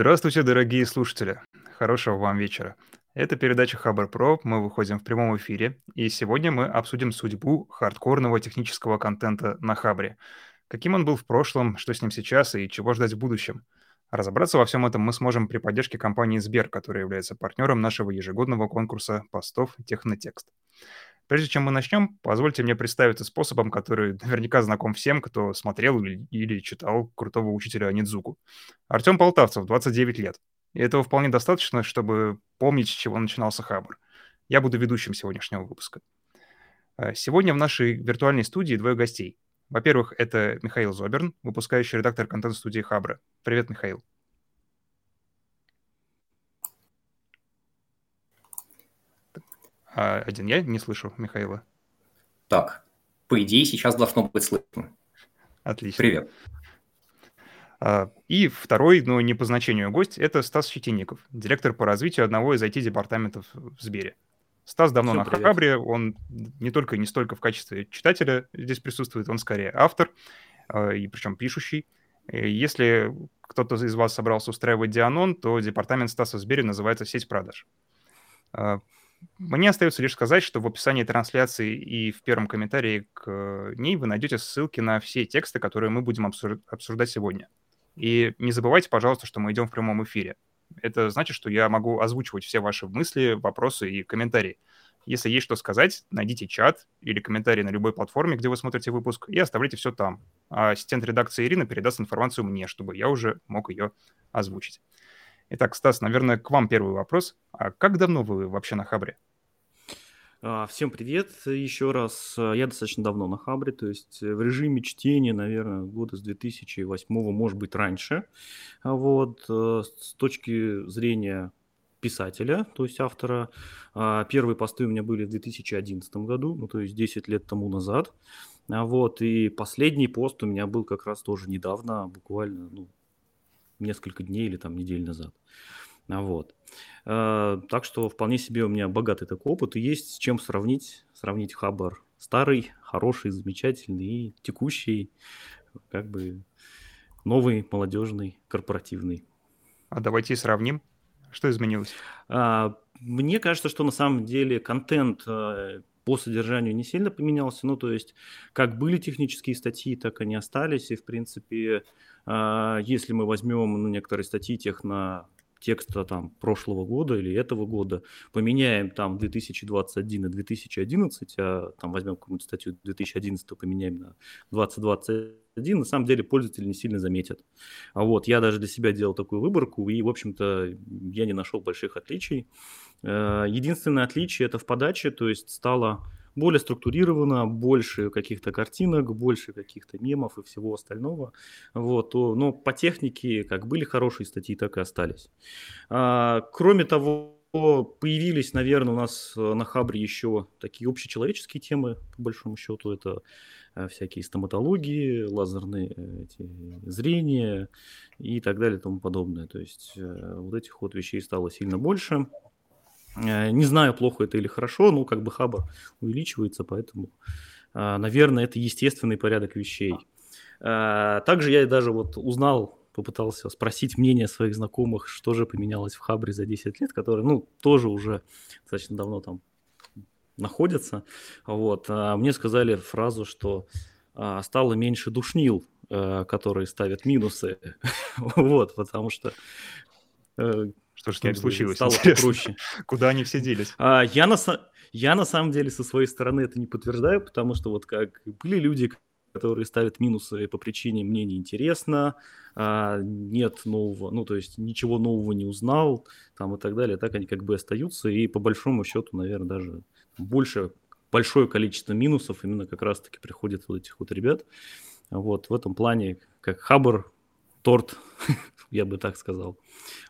Здравствуйте, дорогие слушатели. Хорошего вам вечера. Это передача Хабар Про. Мы выходим в прямом эфире, и сегодня мы обсудим судьбу хардкорного технического контента на Хабре. Каким он был в прошлом, что с ним сейчас и чего ждать в будущем. Разобраться во всем этом мы сможем при поддержке компании Сбер, которая является партнером нашего ежегодного конкурса постов «Технотекст». Прежде чем мы начнем, позвольте мне представиться способом, который наверняка знаком всем, кто смотрел или, читал крутого учителя Нидзуку. Артем Полтавцев, 29 лет. И этого вполне достаточно, чтобы помнить, с чего начинался Хабр. Я буду ведущим сегодняшнего выпуска. Э, сегодня в нашей виртуальной студии двое гостей. Во-первых, это Михаил Зоберн, выпускающий редактор контент-студии Хабра. Привет, Михаил. А один я не слышу Михаила. Так, по идее, сейчас должно быть слышно. Отлично. Привет. А, и второй, но не по значению гость, это Стас Щетинников, директор по развитию одного из IT-департаментов в Сбере. Стас давно Всем на привет. Хабре, он не только и не столько в качестве читателя здесь присутствует, он скорее автор, а, и причем пишущий. Если кто-то из вас собрался устраивать Дианон, то департамент Стаса в Сбере называется «Сеть продаж». Мне остается лишь сказать, что в описании трансляции и в первом комментарии к ней вы найдете ссылки на все тексты, которые мы будем обсуждать сегодня. И не забывайте, пожалуйста, что мы идем в прямом эфире. Это значит, что я могу озвучивать все ваши мысли, вопросы и комментарии. Если есть что сказать, найдите чат или комментарий на любой платформе, где вы смотрите выпуск, и оставляйте все там. А ассистент редакции Ирина передаст информацию мне, чтобы я уже мог ее озвучить. Итак, Стас, наверное, к вам первый вопрос. А как давно вы вообще на Хабре? А, всем привет еще раз. Я достаточно давно на Хабре, то есть в режиме чтения, наверное, года с 2008, может быть, раньше. А вот э, с точки зрения писателя, то есть автора, первые посты у меня были в 2011 году, ну, то есть 10 лет тому назад. Вот, и последний пост у меня был как раз тоже недавно, буквально, ну, несколько дней или там недель назад. А вот. Э, так что вполне себе у меня богатый такой опыт, и есть с чем сравнить, сравнить Хабар старый, хороший, замечательный и текущий, как бы новый, молодежный, корпоративный. А давайте сравним. Что изменилось? А, мне кажется, что на самом деле контент э, по содержанию не сильно поменялся. Ну, то есть, как были технические статьи, так они остались. И, в принципе, а, если мы возьмем ну, некоторые статьи тех на текста там прошлого года или этого года, поменяем там 2021 и 2011, а там возьмем какую-нибудь статью 2011, поменяем на 2021, на самом деле пользователи не сильно заметят. А вот я даже для себя делал такую выборку, и, в общем-то, я не нашел больших отличий. Э, единственное отличие это в подаче, то есть стало более структурировано, больше каких-то картинок, больше каких-то мемов и всего остального. Вот, но по технике как были хорошие статьи, так и остались. А, кроме того, появились, наверное, у нас э, на Хабре еще такие общечеловеческие темы, по большому счету, это э, всякие стоматологии, лазерные э, эти, зрения и так далее и тому подобное. То есть вот этих вот вещей стало сильно больше. Э, не знаю, плохо это или хорошо, но как бы хаба увеличивается, поэтому, э, наверное, это естественный порядок вещей. Э, также я даже вот узнал, попытался спросить мнение своих знакомых, что же поменялось в Хабре за 10 лет, которые, ну, тоже уже достаточно давно там находятся. Вот. А мне сказали фразу, что стало меньше душнил, которые ставят минусы. вот, потому что что же с ними случилось? Стало проще. Куда они все делись? А, я, на, я на самом деле со своей стороны это не подтверждаю, потому что вот как были люди, которые ставят минусы по причине мне неинтересно, а, нет нового, ну то есть ничего нового не узнал, там и так далее, так они как бы остаются, и по большому счету, наверное, даже больше, большое количество минусов именно как раз-таки приходит от этих вот ребят. Вот в этом плане, как Хабр, торт, я бы так сказал.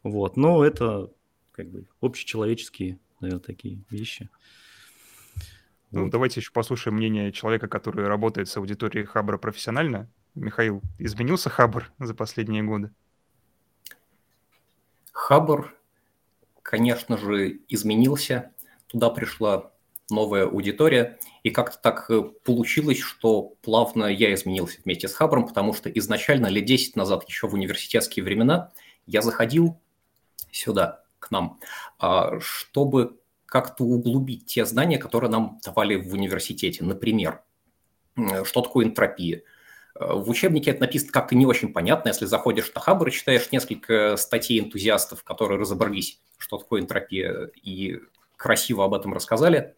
Вот. Но это как бы общечеловеческие, наверное, такие вещи. Ну, вот. давайте еще послушаем мнение человека, который работает с аудиторией Хабра профессионально. Михаил, изменился Хабр за последние годы? Хабр, конечно же, изменился. Туда пришла новая аудитория. И как-то так э, получилось, что плавно я изменился вместе с Хабром, потому что изначально лет 10 назад, еще в университетские времена, Я заходил сюда, к нам, а, чтобы как-то углубить те знания, которые нам давали в университете. Например, что такое энтропия? Э, в учебнике это написано как-то не очень понятно. Если заходишь на Хабр и читаешь несколько статей энтузиастов, которые разобрались, что такое энтропия, и красиво об этом рассказали,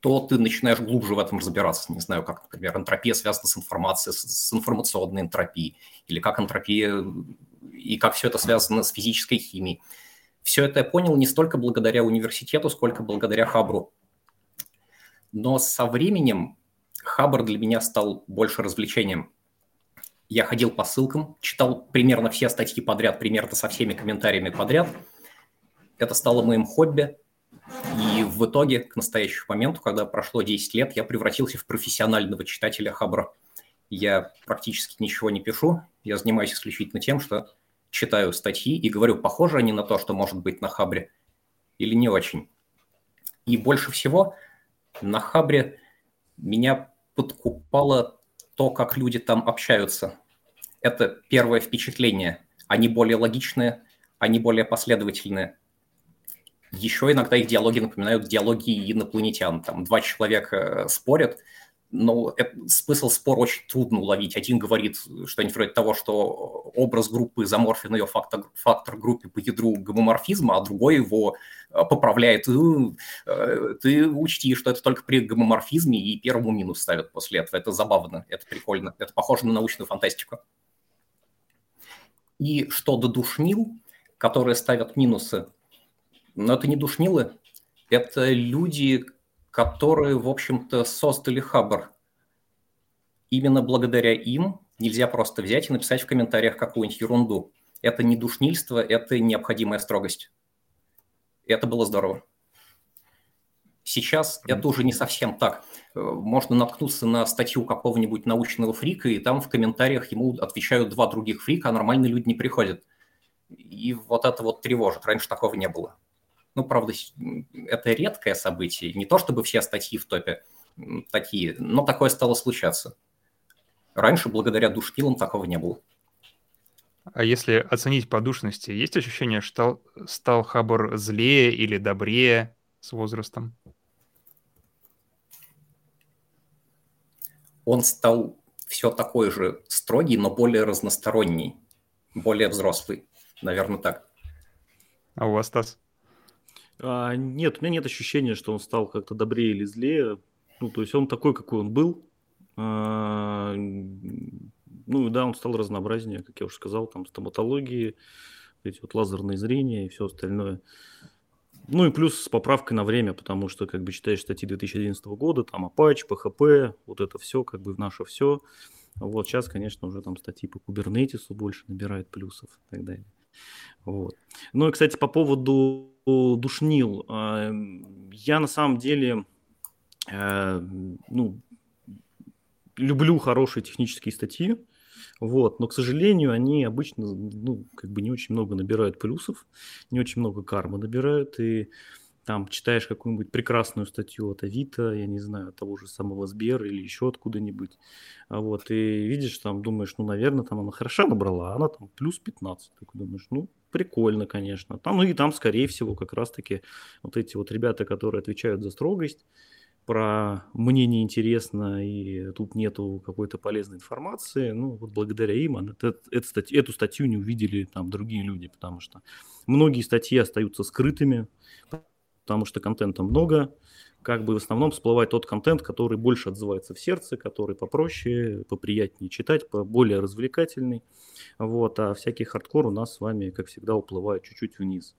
то ты начинаешь глубже в этом разбираться. Не знаю, как, например, энтропия связана с информацией, с информационной энтропией, или как энтропия и как все это связано с физической химией. Все это я понял не столько благодаря университету, сколько благодаря Хабру. Но со временем Хабр для меня стал больше развлечением. Я ходил по ссылкам, читал примерно все статьи подряд, примерно со всеми комментариями подряд. Это стало моим хобби. И в итоге, к настоящему моменту, когда прошло 10 лет, я превратился в профессионального читателя Хабра. Я практически ничего не пишу, я занимаюсь исключительно тем, что читаю статьи и говорю, похожи они на то, что может быть на Хабре, или не очень. И больше всего на Хабре меня подкупало то, как люди там общаются. Это первое впечатление. Они более логичные, они более последовательные. Еще иногда их диалоги напоминают диалоги инопланетян. Там два человека э, спорят, но это, смысл спора очень трудно уловить. Один говорит что-нибудь вроде того, что образ группы заморфен ее фактор, фактор группы по ядру гомоморфизма, а другой его э, поправляет. Э, ты учти, что это только при гомоморфизме, и первому минус ставят после этого. Это забавно, это прикольно, это похоже на научную фантастику. И что до душнил, которые ставят минусы, но это не душнилы, это люди, которые, в общем-то, создали Хабр. Именно благодаря им нельзя просто взять и написать в комментариях какую-нибудь ерунду. Это не душнильство, это необходимая строгость. Это было здорово. Сейчас это уже не совсем так. Э, можно наткнуться на статью какого-нибудь научного фрика, и там в комментариях ему отвечают два других фрика, а нормальные люди не приходят. И вот это вот тревожит. Раньше такого не было. Ну, правда, это редкое событие. Не то чтобы все статьи в топе такие, но такое стало случаться. Раньше, благодаря душнилам, такого не было. А если оценить по душности, есть ощущение, что стал Хабр злее или добрее с возрастом? Он стал все такой же строгий, но более разносторонний, более взрослый, наверное, так. А у вас, Стас? А, нет, у меня нет ощущения, что он стал как-то добрее или злее. Ну, то есть он такой, какой он был. А, ну, да, он стал разнообразнее, как я уже сказал, там стоматологии, эти вот лазерные зрения и все остальное. Ну и плюс с поправкой на время, потому что, как бы, читаешь статьи 2011 года, там Apache, PHP, вот это все, как бы, в наше все. Вот сейчас, конечно, уже там статьи по кубернетису больше набирают плюсов и так далее. Вот. Ну и, кстати, по поводу душнил, а, я на самом деле э, ну, люблю хорошие технические статьи, вот, но, к сожалению, они обычно, ну, как бы не очень много набирают плюсов, не очень много кармы набирают, и там читаешь какую-нибудь прекрасную статью от Авито, я не знаю, от того же самого Сбера или еще откуда-нибудь, а вот, и видишь, там, думаешь, ну, наверное, там она хороша набрала, а она там плюс 15, ты думаешь, ну, прикольно, конечно. Там, ну, и там, скорее всего, как раз-таки вот эти вот ребята, которые отвечают за строгость, про мне неинтересно и тут нету какой-то полезной информации, ну вот благодаря им это, это, эту статью не увидели там другие люди, потому что многие статьи остаются скрытыми, потому что контента много, как бы в основном всплывает тот контент, который больше отзывается в сердце, который попроще, поприятнее читать, более развлекательный. Вот, а всякий хардкор у нас с вами, как всегда, уплывает чуть-чуть вниз.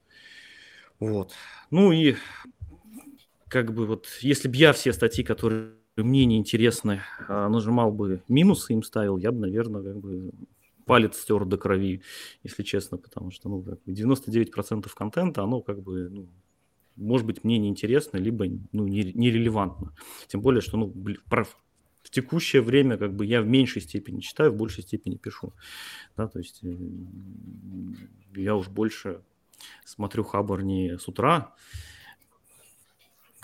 Вот. Ну и как бы вот, если бы я все статьи, которые мне не интересны, а, нажимал бы минусы им ставил, я бы, наверное, как бы палец стер до крови, если честно, потому что, ну, как бы 99% контента, оно как бы, ну, может быть, мне неинтересно, либо ну, нерелевантно. Тем более, что ну, про, в текущее время как бы я в меньшей степени читаю, в большей степени пишу. Да, то есть э, я уж больше смотрю Хабар не с утра,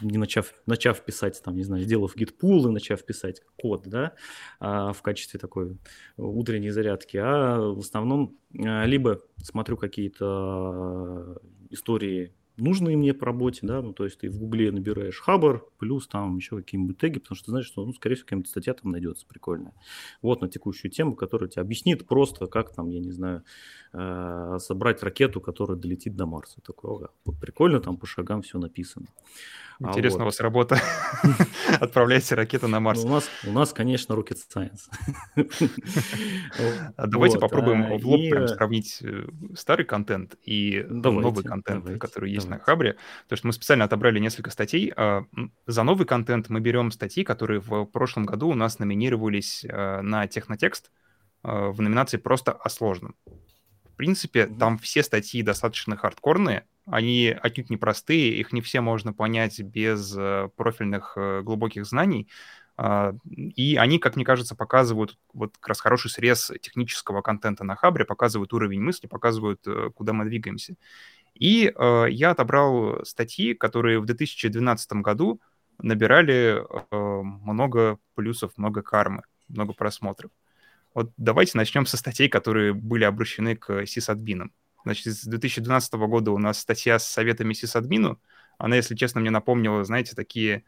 не начав, начав писать, там, не знаю, сделав гитпул и начав писать код, да, а, в качестве такой утренней зарядки, а в основном а, либо смотрю какие-то истории нужные мне по работе, да, ну, то есть ты в Гугле набираешь Хабр, плюс там еще какие-нибудь теги, потому что ты знаешь, что, ну, скорее всего, какая-нибудь статья там найдется прикольная. Вот на текущую тему, которая тебе объяснит просто, как там, я не знаю, э, собрать ракету, которая долетит до Марса. Такое, вот прикольно, там по шагам все написано. А Интересно, а вот. у вас работа. Отправляете ракету на Марс. Ну, у, нас, у нас, конечно, rocket science. А давайте попробуем а, в лоб прям сравнить э, старый контент и новый контент, который есть на Хабре. Потому что мы специально отобрали несколько статей. За новый контент мы берем статьи, которые в прошлом году у нас номинировались э, на технотекст э, в номинации «Просто о сложном». В принципе, там все статьи достаточно хардкорные, они отнюдь непростые, их не все можно понять без э, профильных э, глубоких знаний. А, и они, как мне кажется, показывают вот как раз хороший срез технического контента на Хабре, показывают уровень мысли, показывают, э, куда мы двигаемся. И я отобрал статьи, которые в 2012 году набирали много плюсов, много кармы, много просмотров. Вот давайте начнем со статей, которые были обращены к сисадминам. Значит, с 2012 года у нас статья с советами сисадмину. Она, если честно, мне напомнила, знаете, такие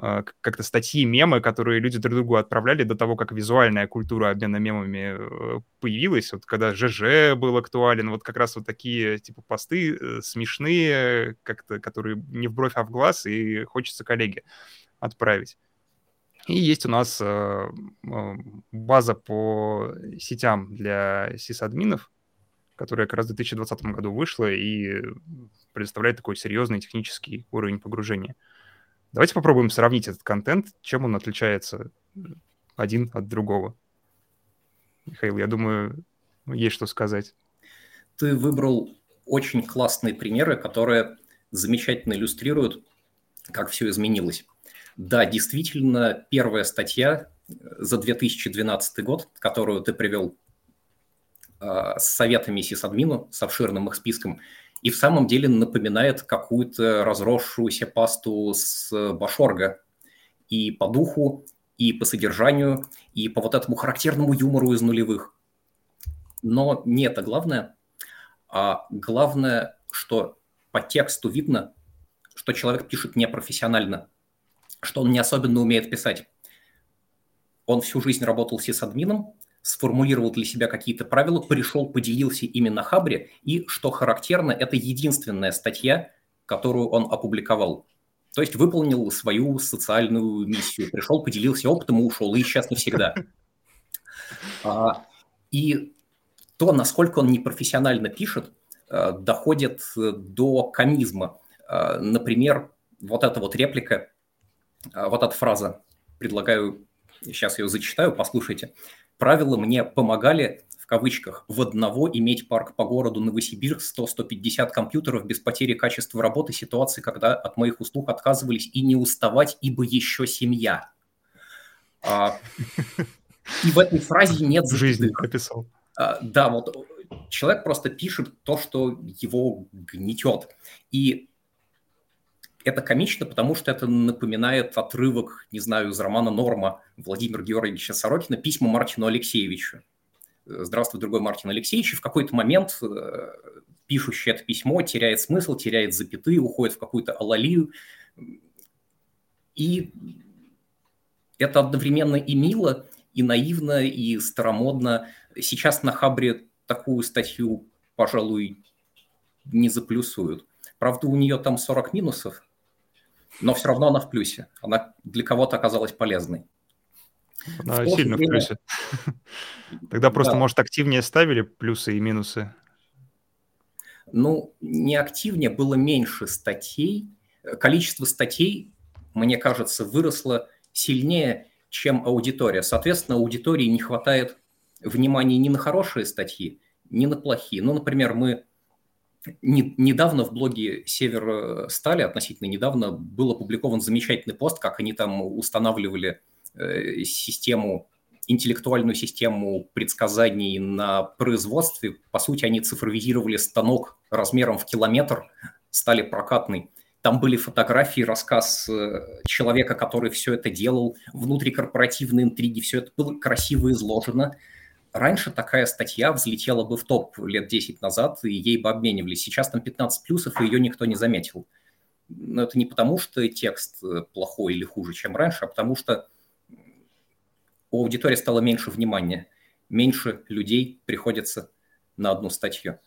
э, как-то статьи, мемы, которые люди друг другу отправляли до того, как визуальная культура обмена мемами э, появилась. Вот когда ЖЖ был актуален, вот как раз вот такие типа посты э, смешные, как-то, которые не в бровь, а в глаз, и хочется коллеге отправить. И есть у нас база по сетям для сисадминов, которая как раз в 2020 году вышла и предоставляет такой серьезный технический уровень погружения. Давайте попробуем сравнить этот контент, чем он отличается один от другого. Михаил, я думаю, есть что сказать. Ты выбрал очень классные примеры, которые замечательно иллюстрируют, как все изменилось. Да, действительно, первая статья за 2012 год, которую ты привел с советами сисадмину, с обширным их списком, и в самом деле напоминает какую-то разросшуюся пасту с Башорга и по духу, и по содержанию, и по вот этому характерному юмору из нулевых. Но не это главное, а главное, что по тексту видно, что человек пишет непрофессионально, что он не особенно умеет писать. Он всю жизнь работал сисадмином, сформулировал для себя какие-то правила, пришел, поделился ими на Хабре, и, что характерно, это единственная статья, которую он опубликовал. То есть выполнил свою социальную миссию, пришел, поделился опытом и ушел, и сейчас навсегда. А, и то, насколько он непрофессионально пишет, э, доходит до комизма. Э, например, вот эта вот реплика, э, вот эта фраза, предлагаю, сейчас ее зачитаю, послушайте правила мне помогали, в кавычках, в одного иметь парк по городу Новосибирск 100-150 компьютеров без потери качества работы, ситуации, когда от моих услуг отказывались и не уставать, ибо еще семья. А, и в этой фразе нет Жизнь описал. А, да, вот человек просто пишет то, что его гнетет. И это комично, потому что это напоминает отрывок, не знаю, из романа «Норма» Владимира Георгиевича Сорокина «Письма Мартину Алексеевичу». «Здравствуй, другой Мартин Алексеевич». И в какой-то момент э, пишущий это письмо теряет смысл, теряет запятые, уходит в какую-то алалию. И это одновременно и мило, и наивно, и старомодно. Сейчас на Хабре такую статью, пожалуй, не заплюсуют. Правда, у нее там 40 минусов, но все равно она в плюсе. Она для кого-то оказалась полезной. Она в сильно время... в плюсе. Тогда просто, да. может, активнее ставили плюсы и минусы? Ну, не активнее, было меньше статей. Количество статей, мне кажется, выросло сильнее, чем аудитория. Соответственно, аудитории не хватает внимания ни на хорошие статьи, ни на плохие. Ну, например, мы не, недавно в блоге Север Стали, относительно недавно, был опубликован замечательный пост, как они там устанавливали э, систему, интеллектуальную систему предсказаний на производстве. По сути, они цифровизировали станок размером в километр, стали прокатный. там были фотографии, рассказ э, человека, который все это делал, внутрикорпоративные интриги, все это было красиво изложено. Раньше такая статья взлетела бы в топ лет 10 назад, и ей бы обменивались. Сейчас там 15 плюсов, и ее никто не заметил. Но это не потому, что текст э, плохой или хуже, чем раньше, а потому что у аудитории стало меньше внимания, меньше людей приходится на одну статью.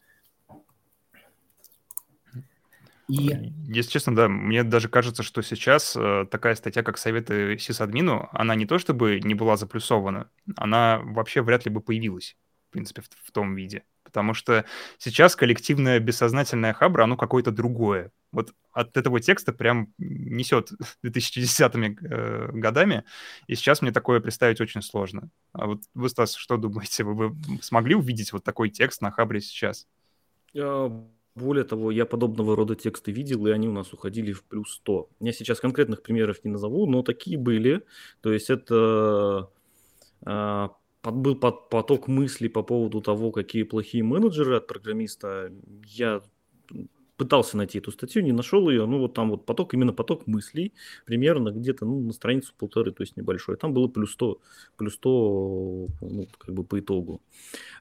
И... Если честно, да, мне даже кажется, что сейчас э, такая статья, как советы сисадмину, она не то чтобы не была заплюсована, она вообще вряд ли бы появилась, в принципе, в, в том виде. Потому что сейчас коллективное бессознательное хабра, оно какое-то другое. Вот от этого текста прям несет 2010-ми э, годами, и сейчас мне такое представить очень сложно. А вот вы, Стас, что думаете? Вы, вы смогли увидеть вот такой текст на хабре сейчас? А, более того, я подобного рода тексты видел, и они у нас уходили в плюс 100. Я сейчас конкретных примеров не назову, но такие были. То есть это э, был поток мыслей по поводу того, какие плохие менеджеры от программиста. Я пытался найти эту статью, не нашел ее, ну вот там вот поток, именно поток мыслей, примерно где-то ну, на страницу полторы, то есть небольшой. Там было плюс 100, плюс 100 ну, как бы по итогу.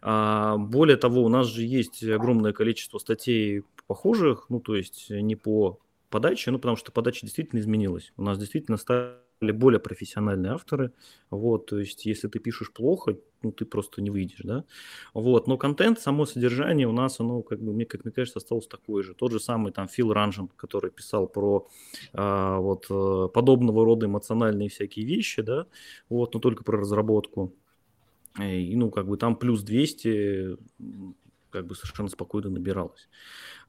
А, более того, у нас же есть огромное количество статей похожих, ну то есть не по подаче, ну потому что подача действительно изменилась. У нас действительно стали более профессиональные авторы, вот, то есть если ты пишешь плохо, ну, ты просто не выйдешь, да, вот, но контент, само содержание у нас, оно, как бы, мне, как мне кажется, осталось такое же, тот же самый там Фил Ранжен, который писал про а, вот э, подобного рода эмоциональные всякие вещи, да, вот, но только про разработку, и, ну, как бы там плюс 200 как бы совершенно спокойно набиралось.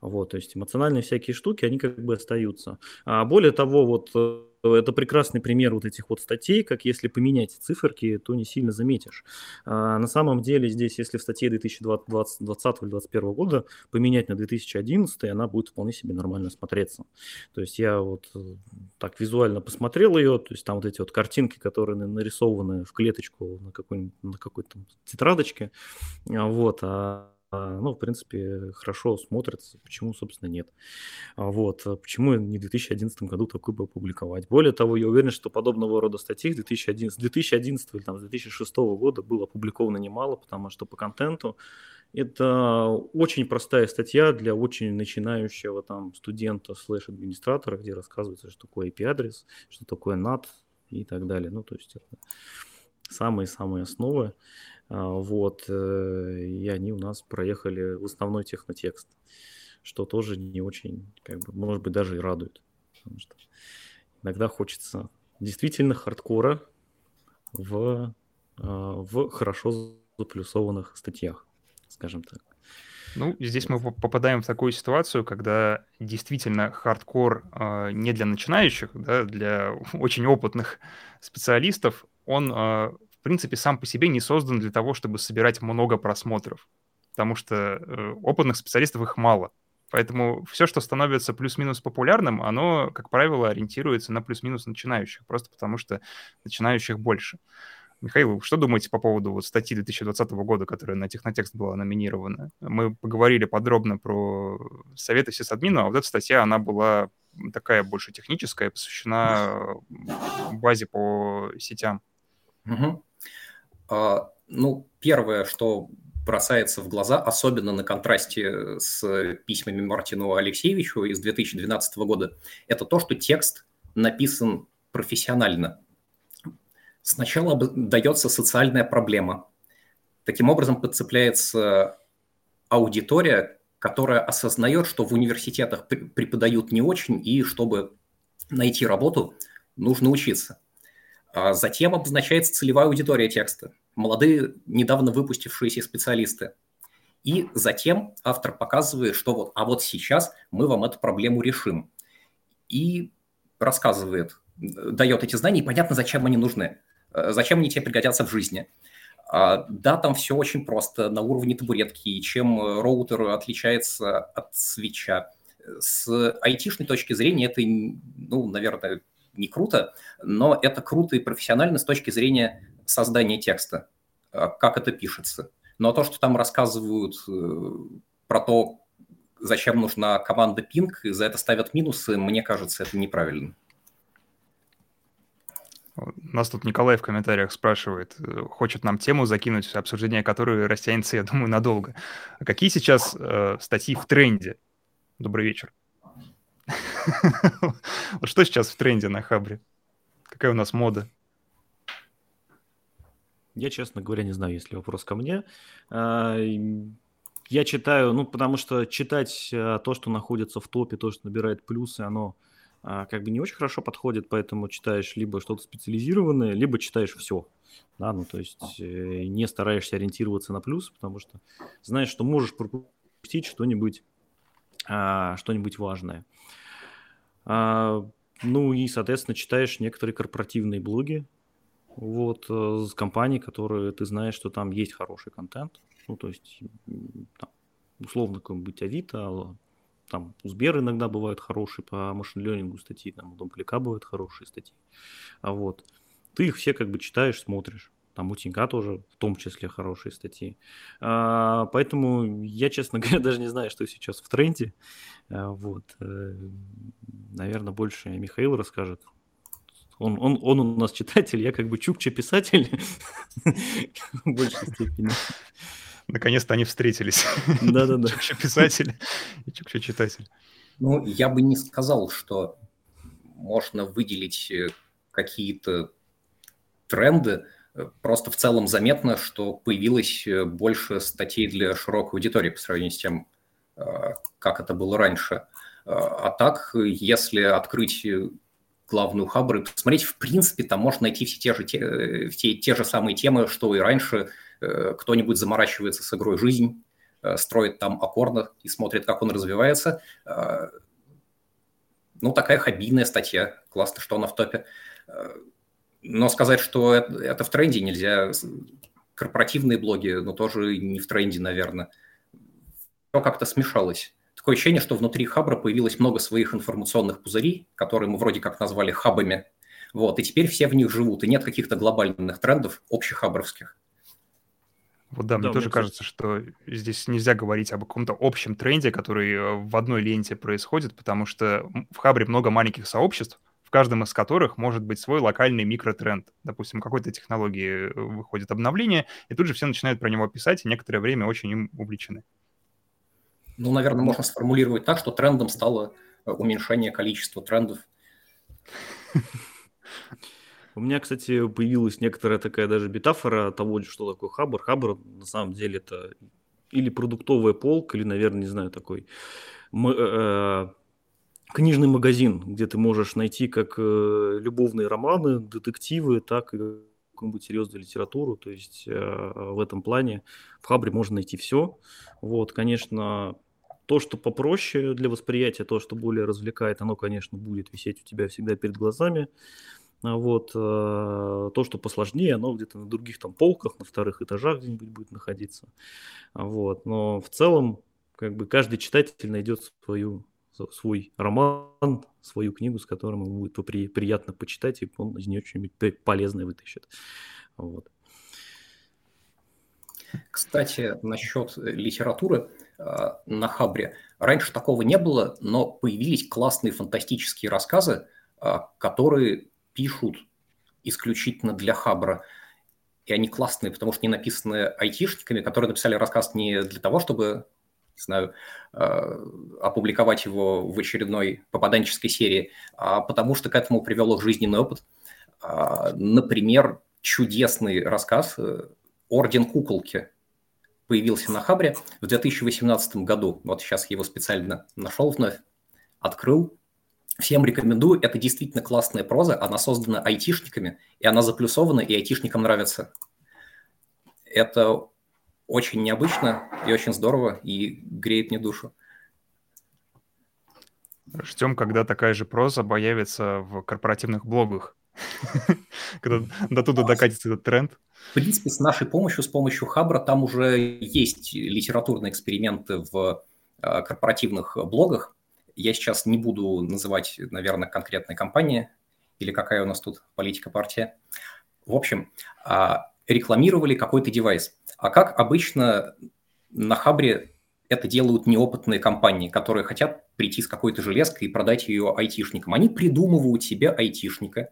Вот, то есть эмоциональные всякие штуки, они как бы остаются. А более того, вот э, это прекрасный пример вот этих вот статей, как если поменять циферки, то не сильно заметишь. А на самом деле здесь, если в статье 2020, 2020 или 2021 года поменять на 2011, она будет вполне себе нормально смотреться. То есть я вот э, так визуально посмотрел ее, то есть там вот эти вот картинки, которые нарисованы в клеточку на какой-то на какой-то тетрадочке, а вот, а, ну, в принципе, хорошо смотрится. Почему, собственно, нет? А, вот. А почему не в 2011 году такой бы опубликовать? Более того, я уверен, что подобного рода статей с 2011, 2011 или там, с 2006 года было опубликовано немало, потому что по контенту это очень простая статья для очень начинающего там студента слэш-администратора, где рассказывается, что такое IP-адрес, что такое NAT и так далее. Ну, то есть это самые-самые основы. А, вот, э, и они у нас проехали в основной технотекст, что тоже не очень, как бы, может быть, даже и радует. Потому что иногда хочется действительно хардкора в, а, в хорошо заплюсованных статьях, скажем так. Ну, здесь мы попадаем в такую ситуацию, когда действительно хардкор э, не для начинающих, да, для очень опытных специалистов, он э, в принципе, сам по себе не создан для того, чтобы собирать много просмотров, потому что э, опытных специалистов их мало. Поэтому все, что становится плюс-минус популярным, оно, как правило, ориентируется на плюс-минус начинающих, просто потому что начинающих больше. Михаил, что думаете по поводу вот статьи 2020 года, которая на Технотекст была номинирована? Мы поговорили подробно про советы сисадмина, а вот эта статья, она была такая больше техническая, посвящена базе по сетям. Угу. А, ну, первое, что бросается в глаза, особенно на контрасте с письмами Мартину Алексеевичу из 2012 года, это то, что текст написан профессионально. Сначала дается социальная проблема. Таким образом подцепляется аудитория, которая осознает, что в университетах преподают не очень, и чтобы найти работу, нужно учиться. А затем обозначается целевая аудитория текста, молодые, недавно выпустившиеся специалисты. И затем автор показывает, что вот, а вот сейчас мы вам эту проблему решим. И рассказывает, дает эти знания, и понятно, зачем они нужны, э, зачем они тебе пригодятся в жизни. А, да, там все очень просто, на уровне табуретки, и чем роутер отличается от свеча. С айтишной точки зрения это, ну, наверное, не круто, но это круто и профессионально с точки зрения создания текста, а, как это пишется. Но то, что там рассказывают э, про то, зачем нужна команда ping, и за это ставят минусы, мне кажется, это неправильно. Нас тут Николай в комментариях спрашивает, э, хочет нам тему закинуть, обсуждение которой растянется, я думаю, надолго. А какие сейчас э, статьи в тренде? Добрый вечер. Что сейчас в тренде на Хабре? Какая у нас мода? Я, честно говоря, не знаю, есть ли вопрос ко мне. А, я читаю, ну, потому что читать э, то, что находится в топе, то, что набирает плюсы, оно а, как бы не очень хорошо подходит, поэтому читаешь либо что-то специализированное, либо читаешь все. Да, ну, то есть э, не стараешься ориентироваться на плюс, потому что знаешь, что можешь пропустить что-нибудь, а, что-нибудь важное. А, ну и, соответственно, читаешь некоторые корпоративные блоги, вот, э, с компаний, которые ты знаешь, что там есть хороший контент. Ну, то есть, там, условно, какой-нибудь Авито, там у Сбер иногда бывают хорошие по машин-лернингу статьи, там у Домпляка бывают хорошие статьи. А вот ты их все как бы читаешь, смотришь. Там у Тинька тоже в том числе хорошие статьи. А, поэтому я, честно говоря, даже не знаю, что сейчас в тренде. А, вот. Э, наверное, больше Михаил расскажет. Он, он, он у нас читатель, я как бы чукча писатель в большей степени. Наконец-то они встретились. Да-да-да. Чукча писатель и Чукча читатель. Ну, я бы не сказал, что можно выделить э, какие-то тренды. Просто в целом заметно, что появилось э, больше статей для широкой аудитории по сравнению с тем, э, как это было раньше. А так, если открыть главную хабр и посмотреть, в принципе, там можно найти все те же, те, те, те же самые темы, что и раньше – Э, кто-нибудь заморачивается с игрой «Жизнь», э, строит там аккорды и смотрит, как он развивается. Э, ну, такая хоббийная статья. Классно, что она в топе. Но сказать, что это, в тренде нельзя. Корпоративные блоги, ну, тоже не в тренде, наверное. Все как-то смешалось. Такое ощущение, что внутри Хабра появилось много своих информационных пузырей, которые мы вроде как назвали хабами. Вот, и теперь все в них живут, и нет каких-то глобальных трендов общехабровских. Вот да, да мне тоже кажется, что здесь нельзя говорить об каком-то общем тренде, который э, в одной ленте происходит, потому что в Хабре много маленьких сообществ, в каждом из которых может быть свой локальный микротренд. Допустим, какой-то технологии э, выходит обновление, и тут же все начинают про него писать, и некоторое время очень им увлечены. Ну, наверное, можно сформулировать так, что трендом стало э, уменьшение количества трендов. У меня, кстати, появилась некоторая такая даже метафора того, что такое Хабр. Хабр, на самом деле, это или продуктовая полка, или, наверное, не знаю, такой э, книжный магазин, где ты можешь найти как э, любовные романы, детективы, так и какую-нибудь серьезную литературу. То есть э, в этом плане в Хабре можно найти все. Вот, конечно, то, что попроще для восприятия, то, что более развлекает, оно, конечно, будет висеть у тебя всегда перед глазами. А вот, э, то, что посложнее, оно где-то на других там полках, на вторых этажах где-нибудь будет находиться. Вот. Но в целом, как бы каждый читатель найдет свою, свой роман, свою книгу, с которым ему будет при, приятно почитать, и он из нее что-нибудь полезное вытащит. Вот. Кстати, насчет литературы э, на Хабре. Раньше такого не было, но появились классные фантастические рассказы, э, которые пишут исключительно для Хабра. И они классные, потому что они написаны айтишниками, которые написали рассказ не для того, чтобы, не знаю, э, опубликовать его в очередной попаданческой серии, а потому что к этому привел их жизненный опыт. Например, чудесный рассказ э, «Орден куколки» появился на Хабре в 2018 году. Вот сейчас я его специально нашел вновь, открыл, Всем рекомендую. Это действительно классная проза. Она создана айтишниками, и она заплюсована, и айтишникам нравится. Это очень необычно и очень здорово, и греет мне душу. Ждем, когда такая же проза появится в корпоративных блогах. Когда до туда докатится этот тренд. В принципе, с нашей помощью, с помощью Хабра, там уже есть литературные эксперименты в э, корпоративных блогах. Я сейчас не буду называть, наверное, конкретные компании или какая у нас тут политика партия. В общем, а, рекламировали какой-то девайс. А как обычно на Хабре это делают неопытные компании, которые хотят прийти с какой-то железкой и продать ее айтишникам. Они придумывают себе айтишника,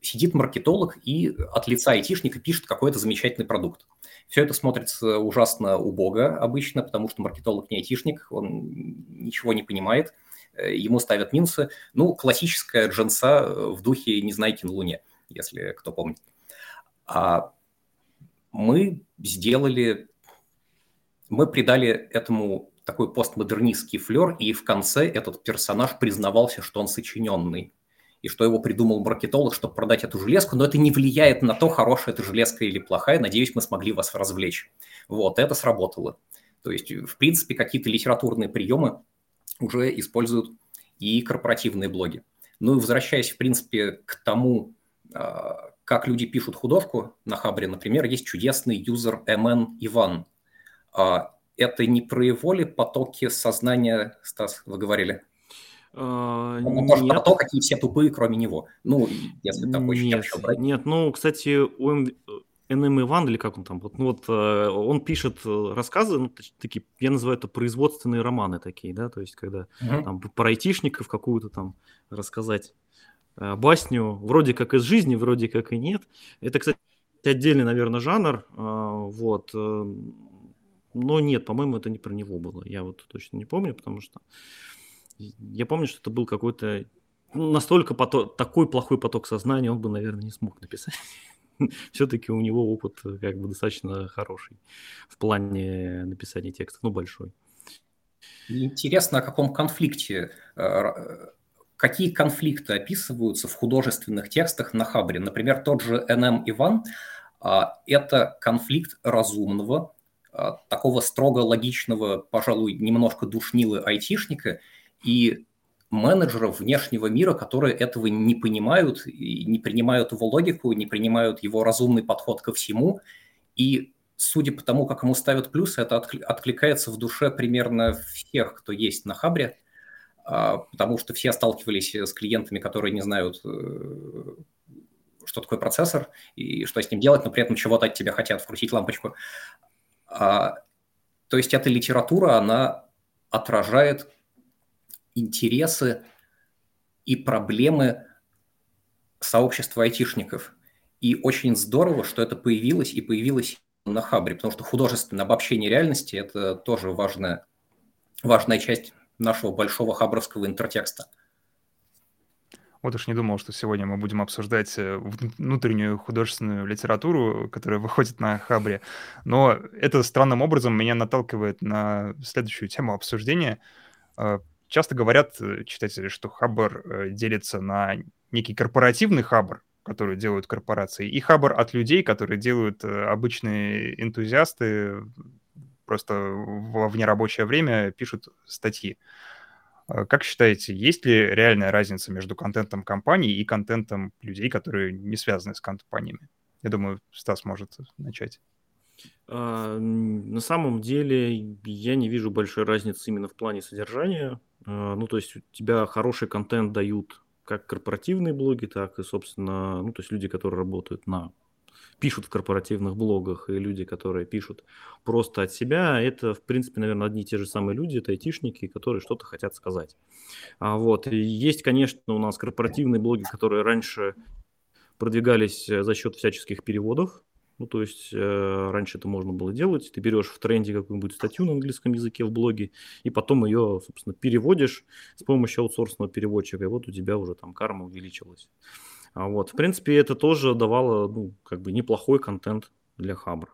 сидит маркетолог и от лица айтишника пишет какой-то замечательный продукт. Все это смотрится ужасно убого обычно, потому что маркетолог не айтишник, он ничего не понимает, э, ему ставят минусы. Ну, классическая джинса в духе «Незнайки на Луне», если кто помнит. А мы сделали мы придали этому такой постмодернистский флер, и в конце этот персонаж признавался, что он сочиненный, и что его придумал маркетолог, чтобы продать эту железку, но это не влияет на то, хорошая эта железка или плохая. Надеюсь, мы смогли вас развлечь. Вот, это сработало. То есть, в принципе, какие-то литературные приемы уже используют и корпоративные блоги. Ну и возвращаясь, в принципе, к тому, а, как люди пишут художку на Хабре, например, есть чудесный юзер MN Иван, а это не про его ли потоки сознания, Стас, вы говорили? Uh, Он тоже нет. поток, какие все тупые, кроме него. Ну, если очень нет, брать. Нет, ну, кстати, у НМ Иван, или как он там, вот, ну, вот э, он пишет э, рассказы, ну, такие, я называю это производственные романы такие, да, то есть, когда uh-huh. там про айтишников какую-то там рассказать э, басню, вроде как из жизни, вроде как и нет. Это, кстати, отдельный, наверное, жанр, вот, но нет, по-моему, это не про него было. Я вот точно не помню, потому что я помню, что это был какой-то ну, настолько поток, такой плохой поток сознания, он бы, наверное, не смог написать. Все-таки у него опыт э, как бы достаточно хороший в плане написания текстов, ну, большой. Интересно, о каком конфликте, э, какие конфликты описываются в художественных текстах на Хабре. Например, тот же НМ Иван а, – это конфликт разумного, а, такого строго логичного, пожалуй, немножко душнилы айтишника и менеджеров внешнего мира, которые этого не понимают, и не принимают его логику, не принимают его разумный подход ко всему. И судя по тому, как ему ставят плюсы, это откликается в душе примерно всех, кто есть на Хабре, а, потому что все сталкивались с клиентами, которые не знают, э, что такое процессор и что с ним делать, но при этом чего-то от тебя хотят, вкрутить лампочку. А, то есть эта литература, она отражает интересы и проблемы сообщества айтишников. И очень здорово, что это появилось и появилось на Хабре, потому что художественное обобщение реальности – это тоже важная, важная часть нашего большого хабровского интертекста – вот уж не думал, что сегодня мы будем обсуждать э, внутреннюю художественную литературу, которая выходит на Хабре. Но это странным образом меня наталкивает на следующую тему обсуждения. Э, часто говорят э, читатели, что Хабр делится на некий корпоративный Хабр, который делают корпорации, и Хабр от людей, которые делают обычные энтузиасты, просто во внерабочее время пишут статьи. Как считаете, есть ли реальная разница между контентом компаний и контентом людей, которые не связаны с компаниями? Я думаю, Стас может начать. А, на самом деле я не вижу большой разницы именно в плане содержания. А, ну, то есть у тебя хороший контент дают как корпоративные блоги, так и, собственно, ну, то есть люди, которые работают на пишут в корпоративных блогах, и люди, которые пишут просто от себя, это, в принципе, наверное, одни и те же самые люди, это айтишники, которые что-то хотят сказать. А вот. И есть, конечно, у нас корпоративные блоги, которые раньше продвигались э, за счет всяческих переводов, ну, то есть э, раньше это можно было делать. Ты берешь в тренде какую-нибудь статью на английском языке в блоге, и потом ее, собственно, переводишь с помощью аутсорсного переводчика, и вот у тебя уже там карма увеличилась. А вот, в принципе, это тоже давало, ну, как бы неплохой контент для Хабра.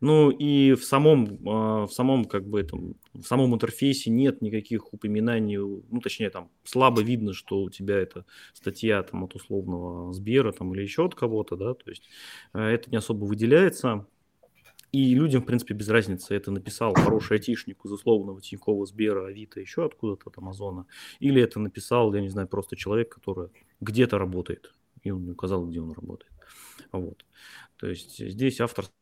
Ну и в самом, а, в самом как бы этом, в самом интерфейсе нет никаких упоминаний, ну точнее там слабо видно, что у тебя это статья там от условного Сбера там или еще от кого-то, да, то есть э, это не особо выделяется. И людям, в принципе, без разницы, это написал хороший айтишник из условного Тинькова, Сбера, Авито, еще откуда-то от Амазона, или это написал, я не знаю, просто человек, который где-то работает, и он указал, где он работает. Вот. То есть здесь авторство,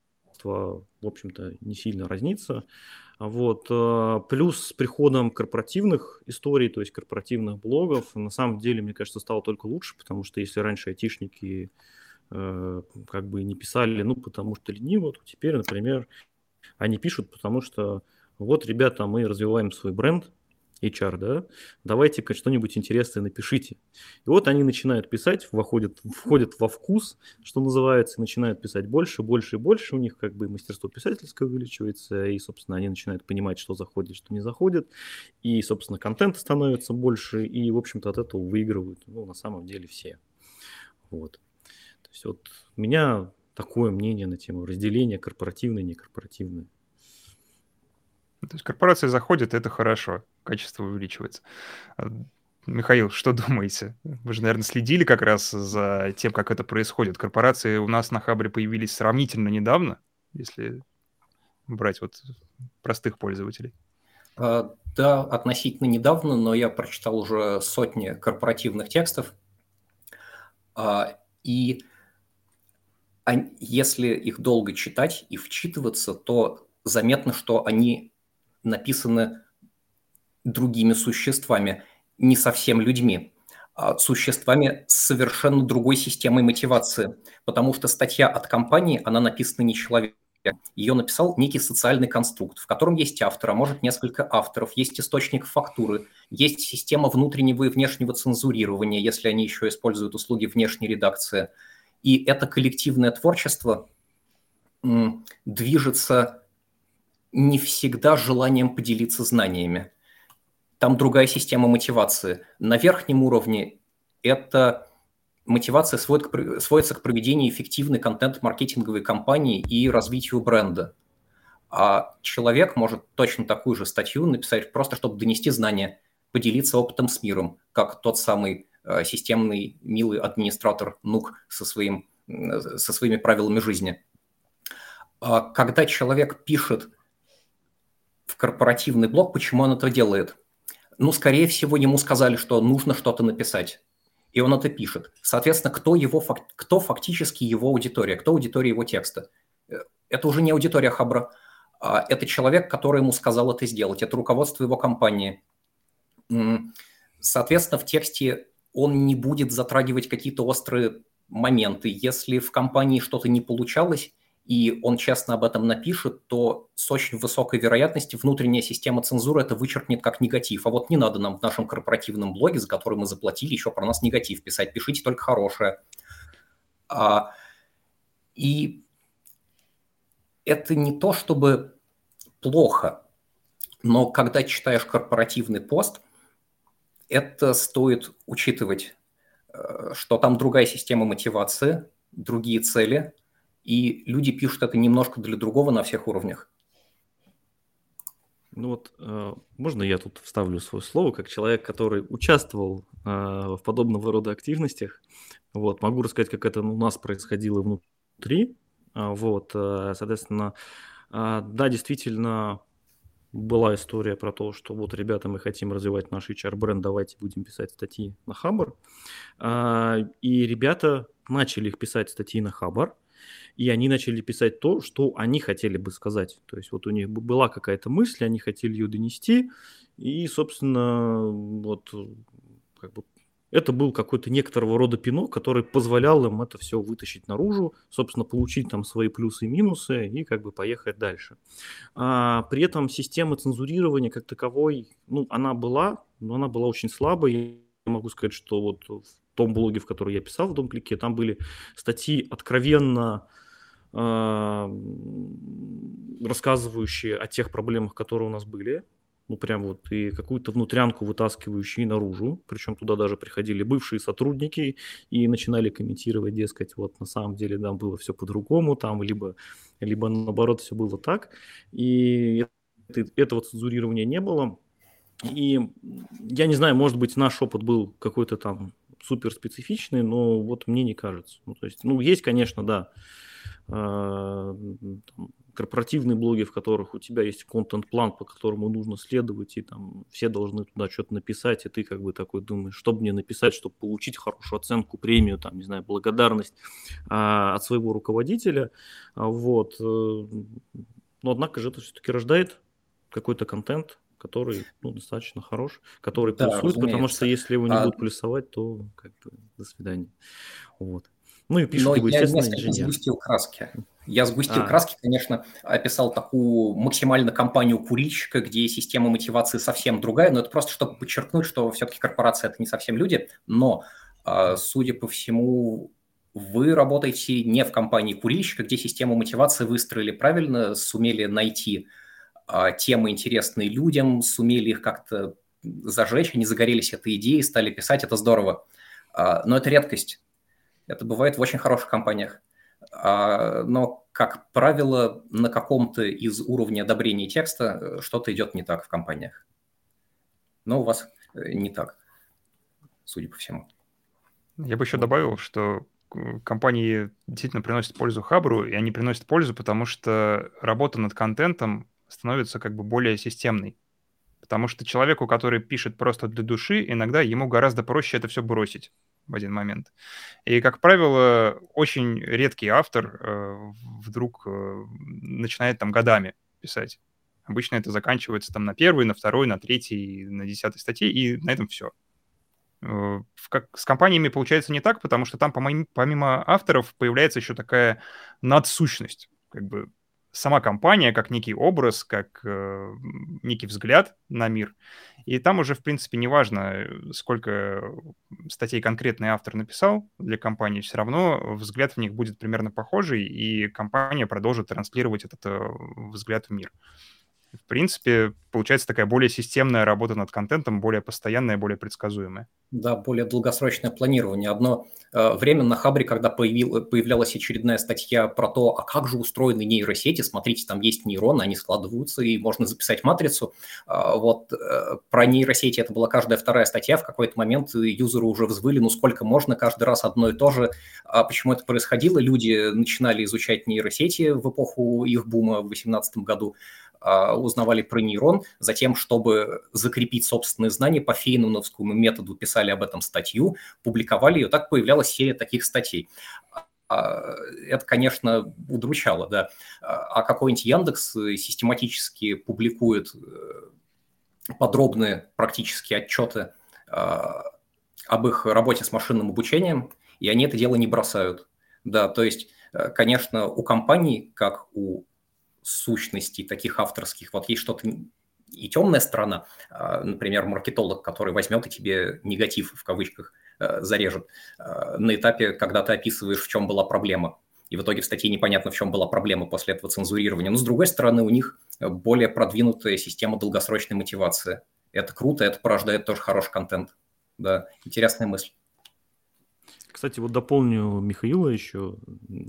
в общем-то, не сильно разнится. Вот. Э, плюс с приходом корпоративных историй, то есть корпоративных блогов, на самом деле, мне кажется, стало только лучше, потому что если раньше айтишники э, как бы не писали, ну, потому что лениво, то теперь, например, они пишут, потому что вот, ребята, мы развиваем свой бренд, HR, да, давайте-ка что-нибудь интересное напишите. И вот они начинают писать, входят, входят во вкус, что называется, начинают писать больше, больше и больше, у них как бы мастерство писательское увеличивается, и, собственно, они начинают понимать, что заходит, что не заходит, и, собственно, контент становится больше, и, в общем-то, от этого выигрывают, ну, на самом деле, все. Вот. То есть вот у меня такое мнение на тему разделения корпоративное, некорпоративное. То есть корпорация заходит, это хорошо, качество увеличивается. А, Михаил, что думаете? Вы же, наверное, следили как раз за тем, как это происходит. Корпорации у нас на Хабре появились сравнительно недавно, если брать вот простых пользователей. А, да, относительно недавно, но я прочитал уже сотни корпоративных текстов. А, и если их долго читать и вчитываться, то заметно, что они написаны другими существами, не совсем людьми, а существами с совершенно другой системой мотивации, потому что статья от компании, она написана не человеком. Ее написал некий социальный конструкт, в котором есть автор, а может несколько авторов, есть источник фактуры, есть система внутреннего и внешнего цензурирования, если они еще используют услуги внешней редакции. И это коллективное творчество движется не всегда желанием поделиться знаниями. Там другая система мотивации. На верхнем уровне это мотивация сводит к, сводится к проведению эффективной контент-маркетинговой кампании и развитию бренда. А человек может точно такую же статью написать просто, чтобы донести знания, поделиться опытом с миром, как тот самый э, системный, милый администратор Нук со, своим, э, со своими правилами жизни. А когда человек пишет в корпоративный блог, почему он это делает? Ну, скорее всего, ему сказали, что нужно что-то написать. И он это пишет. Соответственно, кто, его, кто фактически его аудитория, кто аудитория его текста? Э, это уже не аудитория Хабра, а это человек, который ему сказал это сделать, это руководство его компании. Соответственно, в тексте он не будет затрагивать какие-то острые моменты. Если в компании что-то не получалось, и он честно об этом напишет, то с очень высокой вероятностью внутренняя система цензуры это вычеркнет как негатив. А вот не надо нам в нашем корпоративном блоге, за который мы заплатили, еще про нас негатив писать. Пишите только хорошее. А, и это не то, чтобы плохо, но когда читаешь корпоративный пост, это стоит учитывать, э, что там другая система мотивации, другие цели – и люди пишут это немножко для другого на всех уровнях. Ну вот, э, можно я тут вставлю свое слово, как человек, который участвовал э, в подобного рода активностях. Вот, могу рассказать, как это у нас происходило внутри. А, вот, э, соответственно, да, действительно, была история про то, что вот, ребята, мы хотим развивать наш HR-бренд, давайте будем писать статьи на Хабар. И ребята начали их писать статьи на Хабар – и они начали писать то, что они хотели бы сказать. То есть вот у них была какая-то мысль, они хотели ее донести, и, собственно, вот как бы это был какой-то некоторого рода пинок, который позволял им это все вытащить наружу, собственно, получить там свои плюсы и минусы и как бы поехать дальше. А, при этом система цензурирования как таковой, ну, она была, но она была очень слабой. Я могу сказать, что вот в том блоге, в который я писал в Домклике, там были статьи откровенно рассказывающие о тех проблемах, которые у нас были, ну прям вот и какую-то внутрянку вытаскивающие наружу, причем туда даже приходили бывшие сотрудники и начинали комментировать, дескать, вот на самом деле там было все по-другому, там либо, либо наоборот все было так, и это, этого цензурирования не было, и я не знаю, может быть, наш опыт был какой-то там супер специфичный, но вот мне не кажется. Ну, то есть, ну, есть, конечно, да, корпоративные блоги, в которых у тебя есть контент-план, по которому нужно следовать, и там все должны туда что-то написать, и ты как бы такой думаешь, что мне написать, чтобы получить хорошую оценку, премию, там, не знаю, благодарность а, от своего руководителя, а, вот. Э, но однако же это все-таки рождает какой-то контент, который ну, достаточно хорош, который да, плюсует, разумеется. потому что если его не а... будут плюсовать, то как бы до свидания. Вот. Ну и пишет Но его, я инженер. сгустил краски. Я сгустил а. краски, конечно, описал такую максимально компанию курильщика, где система мотивации совсем другая, но это просто чтобы подчеркнуть, что все-таки корпорация – это не совсем люди, но, а, судя по всему, вы работаете не в компании курильщика, где систему мотивации выстроили правильно, сумели найти а, темы интересные людям, сумели их как-то зажечь, они загорелись этой идеей, стали писать, это здорово. Но это редкость. Это бывает в очень хороших компаниях. А, но, как правило, на каком-то из уровней одобрения текста э, что-то идет не так в компаниях. Но у вас э, не так, судя по всему. Я бы еще добавил, что компании действительно приносят пользу Хабру, и они приносят пользу, потому что работа над контентом становится как бы более системной. Потому что человеку, который пишет просто для души, иногда ему гораздо проще это все бросить в один момент. И, как правило, очень редкий автор э, вдруг э, начинает там годами писать. Обычно это заканчивается там на первой, на второй, на третьей, на десятой статье, и на этом все. Э, как, с компаниями получается не так, потому что там помимо, помимо авторов появляется еще такая надсущность. Как бы сама компания как некий образ, как э, некий взгляд на мир. И там уже, в принципе, неважно, сколько статей конкретный автор написал для компании, все равно взгляд в них будет примерно похожий, и компания продолжит транслировать этот э, взгляд в мир. В принципе, получается такая более системная работа над контентом, более постоянная, более предсказуемая. Да, более долгосрочное планирование. Одно э, время на Хабре, когда появил, появлялась очередная статья про то, а как же устроены нейросети, смотрите, там есть нейроны, они складываются, и можно записать матрицу. Э, вот э, про нейросети это была каждая вторая статья, в какой-то момент юзеры уже взвыли, ну сколько можно, каждый раз одно и то же. А почему это происходило? Люди начинали изучать нейросети в эпоху их бума в 2018 году, узнавали про нейрон, затем, чтобы закрепить собственные знания по фейнуновскому методу, писали об этом статью, публиковали ее, так появлялась серия таких статей. А, это, конечно, удручало, да. А какой-нибудь Яндекс систематически публикует э, подробные практически отчеты об их работе с машинным обучением, и они это дело не бросают. Да, то есть, э, конечно, у компаний, как у сущностей таких авторских. Вот есть что-то и темная сторона, а, например, маркетолог, который возьмет и тебе негатив в кавычках э, зарежет э, на этапе, когда ты описываешь, в чем была проблема. И в итоге в статье непонятно, в чем была проблема после этого цензурирования. Но с другой стороны, у них более продвинутая система долгосрочной мотивации. Это круто, это порождает тоже хороший контент. Да, интересная мысль. Кстати, вот дополню Михаила еще.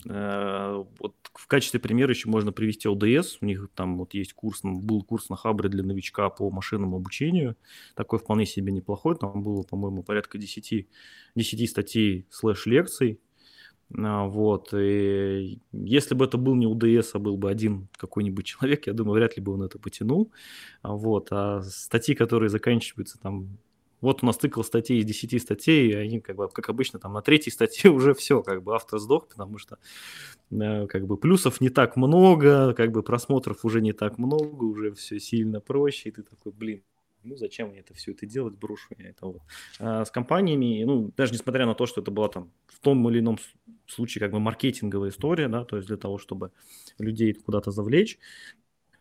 Э, вот в качестве примера еще можно привести ОДС. У них там вот есть курс, был курс на Хабре для новичка по машинному обучению. Такой вполне себе неплохой. Там было, по-моему, порядка 10, 10 статей слэш-лекций. А, вот. И если бы это был не УДС, а был бы один какой-нибудь человек, я думаю, вряд ли бы он это потянул. А вот. А статьи, которые заканчиваются там вот у нас цикл статей из 10 статей, и они, как бы, как обычно, там на третьей статье уже все, как бы автор сдох, потому что э, как бы плюсов не так много, как бы просмотров уже не так много, уже все сильно проще, и ты такой, блин, ну зачем мне это все это делать, брошу я это вот. А с компаниями, ну даже несмотря на то, что это была там в том или ином случае как бы маркетинговая история, да, то есть для того, чтобы людей куда-то завлечь,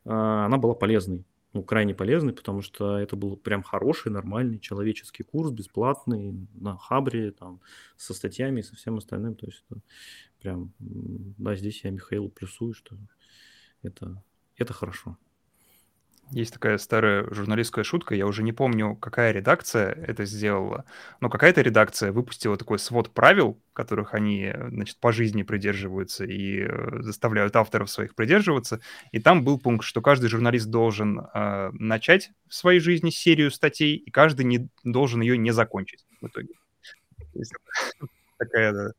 а, она была полезной ну, крайне полезный, потому что это был прям хороший, нормальный человеческий курс, бесплатный, на Хабре, там, со статьями и со всем остальным. То есть это прям, да, здесь я Михаилу плюсую, что это, это хорошо. Есть такая старая журналистская шутка, я уже не помню, какая редакция это сделала, но какая-то редакция выпустила такой свод правил, которых они, значит, по жизни придерживаются и э, заставляют авторов своих придерживаться. И там был пункт, что каждый журналист должен э, начать в своей жизни серию статей, и каждый не, должен ее не закончить в итоге. Такая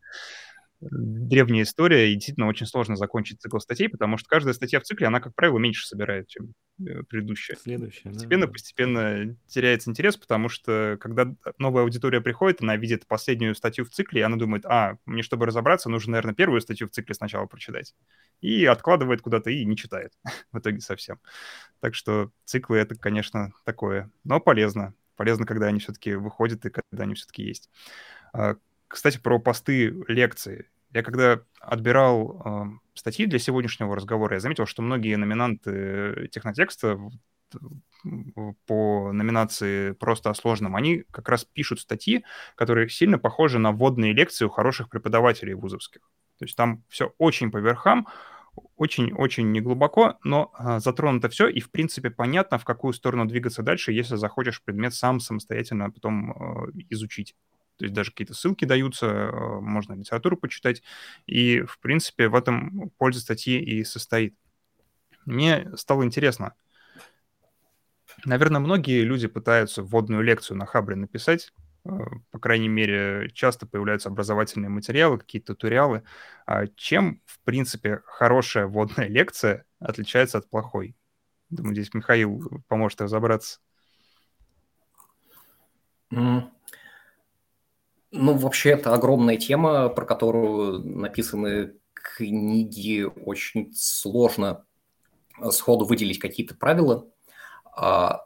древняя история, и действительно очень сложно закончить цикл статей, потому что каждая статья в цикле, она, как правило, меньше собирает, чем э, предыдущая. Следующая, Постепенно, да. постепенно теряется интерес, потому что когда новая аудитория приходит, она видит последнюю статью в цикле, и она думает, а, мне, чтобы разобраться, нужно, наверное, первую статью в цикле сначала прочитать. И откладывает куда-то и не читает в итоге совсем. Так что циклы — это, конечно, такое, но полезно. Полезно, когда они все-таки выходят и когда они все-таки есть. А, кстати, про посты лекции. Я когда отбирал э, статьи для сегодняшнего разговора, я заметил, что многие номинанты технотекста по номинации «Просто о сложном», они как раз пишут статьи, которые сильно похожи на вводные лекции у хороших преподавателей вузовских. То есть там все очень по верхам, очень-очень неглубоко, но а, затронуто все, и, в принципе, понятно, в какую сторону двигаться дальше, если захочешь предмет сам самостоятельно потом э, изучить. То есть даже какие-то ссылки даются, э, можно литературу почитать, и, в принципе, в этом польза статьи и состоит. Мне стало интересно. Наверное, многие люди пытаются вводную лекцию на Хабре написать, Э, по крайней мере, часто появляются образовательные материалы, какие-то туториалы. А чем, в принципе, хорошая вводная лекция отличается от плохой? Думаю, здесь Михаил поможет разобраться. Ну, вообще, это огромная тема, про которую написаны книги. Очень сложно сходу выделить какие-то правила. А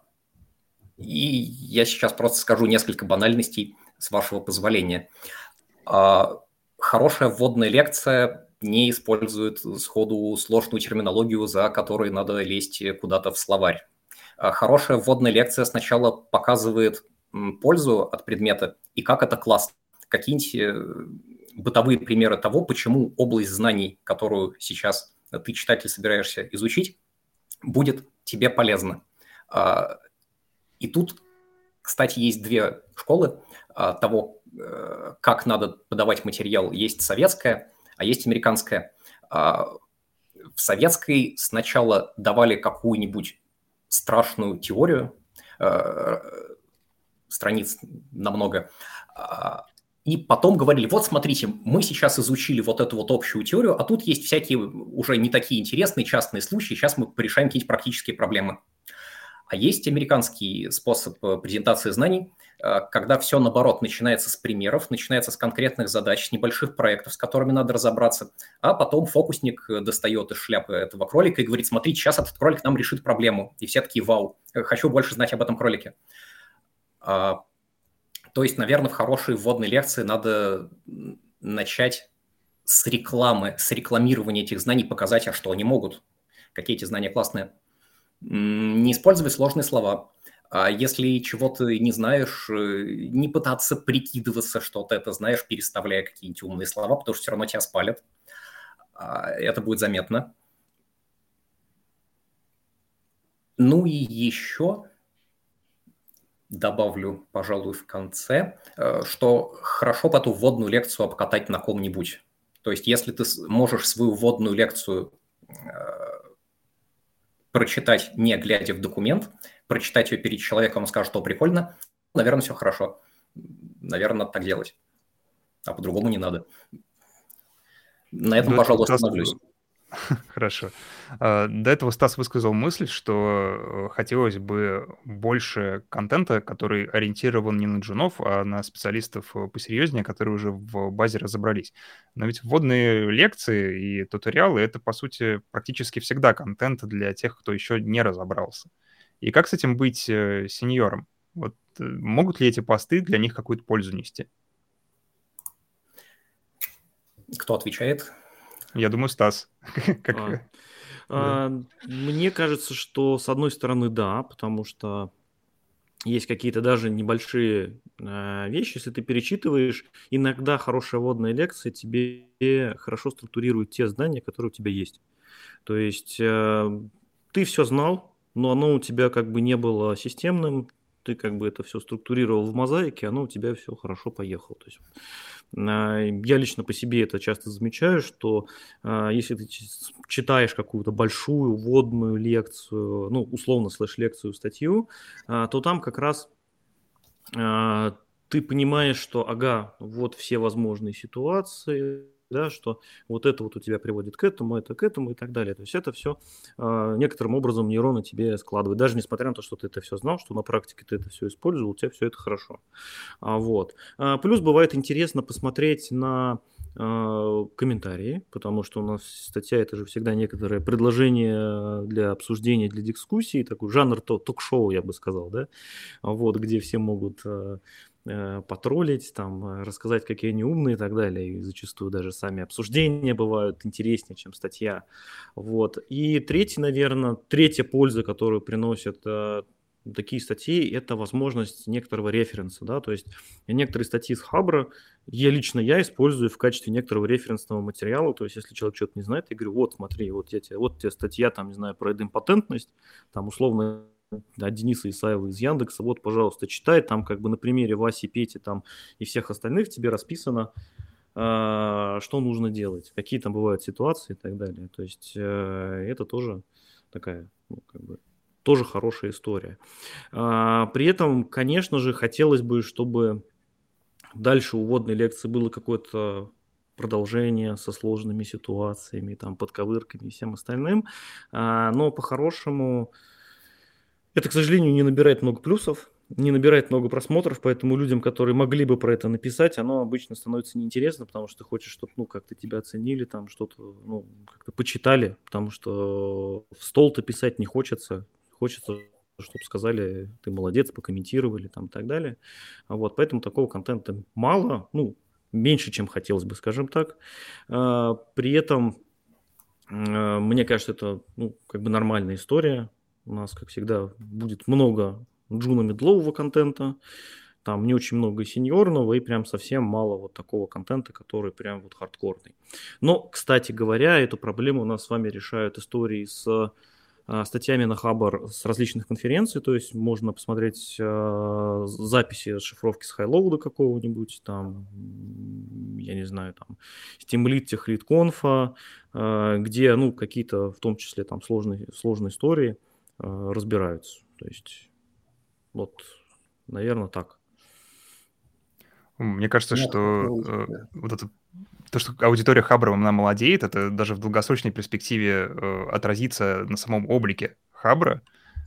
и я сейчас просто скажу несколько банальностей, с вашего позволения. А, хорошая вводная лекция не использует сходу сложную терминологию, за которой надо лезть куда-то в словарь. А, хорошая вводная лекция сначала показывает пользу от предмета и как это классно. Какие-нибудь э, бытовые примеры того, почему область знаний, которую сейчас ты, читатель, собираешься изучить, будет тебе полезна. А, и тут, кстати, есть две школы а, того, э, как надо подавать материал. Есть советская, а есть американская. А, в советской сначала давали какую-нибудь страшную теорию, страниц намного, а, и потом говорили, вот смотрите, мы сейчас изучили вот эту вот общую теорию, а тут есть всякие уже не такие интересные частные случаи, сейчас мы порешаем какие-то практические проблемы. А есть американский способ э, презентации знаний, э, когда все, наоборот, начинается с примеров, начинается с конкретных задач, с небольших проектов, с которыми надо разобраться, а потом фокусник э, достает из шляпы этого кролика и говорит, смотрите, сейчас этот кролик нам решит проблему. И все такие, вау, хочу больше знать об этом кролике. А, то есть, наверное, в хорошей вводной лекции надо начать с рекламы, с рекламирования этих знаний, показать, а что они могут, какие эти знания классные. Не использовать сложные слова. А если чего-то не знаешь, э, не пытаться прикидываться, что ты это знаешь, переставляя какие-нибудь умные слова, потому что все равно тебя спалят. А, это будет заметно. Ну и еще добавлю, пожалуй, в конце, э, что хорошо эту вводную лекцию обкатать на ком-нибудь. То есть если ты можешь свою вводную лекцию э, прочитать, не глядя в документ, прочитать ее перед человеком, он скажет, что прикольно, наверное, все хорошо. Наверное, надо так делать. А по-другому не надо. На этом, ну, пожалуй, остановлюсь. Хорошо. А, до этого Стас высказал мысль, что э, хотелось бы больше контента, который ориентирован не на джунов, а на специалистов э, посерьезнее, которые уже в базе разобрались. Но ведь вводные лекции и туториалы — это, по сути, практически всегда контент для тех, кто еще не разобрался. И как с этим быть э, сеньором? Вот могут ли эти посты для них какую-то пользу нести? Кто отвечает? Я думаю, Стас. как... а, а, мне кажется, что с одной стороны, да, потому что есть какие-то даже небольшие э, вещи, если ты перечитываешь, иногда хорошая водная лекция тебе хорошо структурирует те знания, которые у тебя есть. То есть э, ты все знал, но оно у тебя как бы не было системным, ты как бы это все структурировал в мозаике, оно у тебя все хорошо поехало. То есть я лично по себе это часто замечаю, что а, если ты читаешь какую-то большую вводную лекцию, ну, условно слэш-лекцию, статью, а, то там как раз ты понимаешь, что, ага, вот все возможные ситуации, да, что вот это вот у тебя приводит к этому, это к этому и так далее. То есть это все э, некоторым образом нейроны тебе складывают. Даже несмотря на то, что ты это все знал, что на практике ты это все использовал, у тебя все это хорошо. А, вот. А, плюс бывает интересно посмотреть на комментарии, потому что у нас статья это же всегда некоторое предложение для обсуждения, для дискуссии, такой жанр ток-шоу, я бы сказал, да, вот, где все могут э, потроллить, там, э, рассказать, какие они умные и так далее. И зачастую даже сами обсуждения бывают интереснее, чем статья. Вот. И третий, наверное, третья польза, которую приносят э, такие статьи, это возможность некоторого референса, да, то есть некоторые статьи с Хабра я лично я использую в качестве некоторого референсного материала, то есть если человек что-то не знает, я говорю, вот смотри, вот, я тебе, вот тебе статья, там, не знаю, про идемпотентность, там, условно, да, Дениса Исаева из Яндекса, вот, пожалуйста, читай, там как бы на примере Васи, Пети там и всех остальных тебе расписано, э, что нужно делать, какие там бывают ситуации и так далее. То есть э, это тоже такая, ну, как бы, тоже хорошая история. Э, при этом, конечно же, хотелось бы, чтобы дальше уводной лекции было какое-то продолжение со сложными ситуациями, там, подковырками и всем остальным. Но по-хорошему это, к сожалению, не набирает много плюсов, не набирает много просмотров, поэтому людям, которые могли бы про это написать, оно обычно становится неинтересно, потому что ты хочешь, чтобы, ну, как-то тебя оценили, там, что-то, ну, как-то почитали, потому что в стол-то писать не хочется, хочется, чтобы сказали, ты молодец, покомментировали, там, и так далее. Вот, поэтому такого контента мало, ну, меньше, чем хотелось бы, скажем так. А, при этом, а, мне кажется, это, ну, как бы нормальная история, у нас, как всегда, будет много джуна-медлового контента, там не очень много сеньорного и прям совсем мало вот такого контента, который прям вот хардкорный. Но, кстати говоря, эту проблему у нас с вами решают истории с а, статьями на Хабар с различных конференций, то есть можно посмотреть э, записи шифровки с хайлоуда какого-нибудь, там, я не знаю, там, Steamlit, Техлит Конфа, э, где, ну, какие-то, в том числе, там, сложные, сложные истории, разбираются. То есть вот, наверное, так. Мне кажется, Нет, что э, вот это то, что аудитория Хабра она молодеет, это даже в долгосрочной перспективе э, отразится на самом облике Хабра,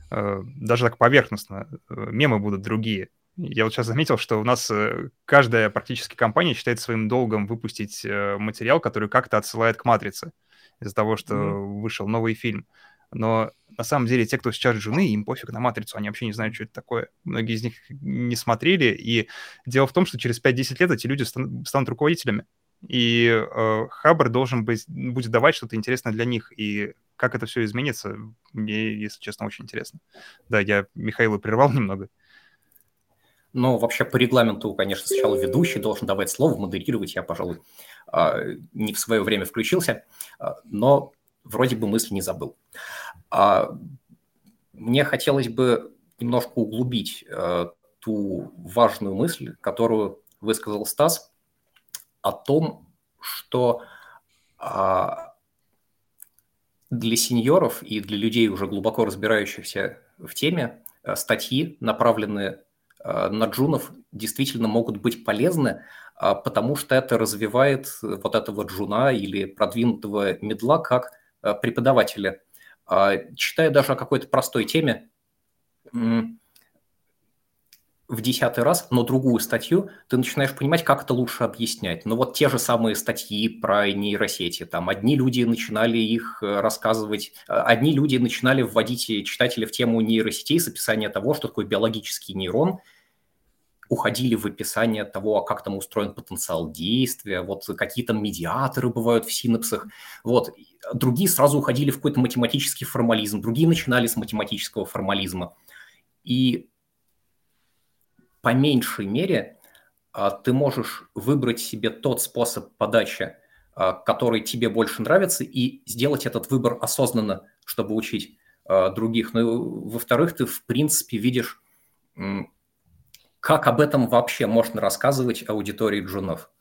э, даже так поверхностно. Э, мемы будут другие. Я вот сейчас заметил, что у нас э, каждая практически компания считает своим долгом выпустить э, материал, который как-то отсылает к матрице из-за того, что mm-hmm. вышел новый фильм. Но на самом деле те, кто сейчас жены, им пофиг на матрицу, они вообще не знают, что это такое. Многие из них не смотрели, и дело в том, что через 5-10 лет эти люди стан- станут руководителями. И э, Хабр должен быть, будет давать что-то интересное для них. И как это все изменится, мне, если честно, очень интересно. Да, я Михаила прервал немного. Ну, вообще по регламенту, конечно, сначала ведущий должен давать слово, модерировать. Я, пожалуй, а, не в свое время включился, а, но вроде бы мысли не забыл. А мне хотелось бы немножко углубить э, ту важную мысль, которую высказал Стас, о том, что а, для сеньоров и для людей, уже глубоко разбирающихся в теме, э, статьи, направленные э, на джунов, действительно могут быть полезны, а, потому что это развивает вот этого джуна или продвинутого медла как преподавателя а, читая даже о какой-то простой теме. В десятый раз, но другую статью, ты начинаешь понимать, как это лучше объяснять. Но вот те же самые статьи про нейросети, там одни люди начинали их э, рассказывать, э, одни люди начинали вводить читателя в тему нейросетей с описания того, что такое биологический нейрон, уходили в описание того, как там устроен потенциал действия, вот какие там медиаторы бывают в синапсах. Вот. Другие сразу уходили в какой-то математический формализм, другие начинали с математического формализма. И по меньшей мере а, ты можешь выбрать себе тот способ подачи, а, который тебе больше нравится, и сделать этот выбор осознанно, чтобы учить а, других. Ну, во-вторых, ты, в принципе, видишь как об этом вообще можно рассказывать аудитории джунов?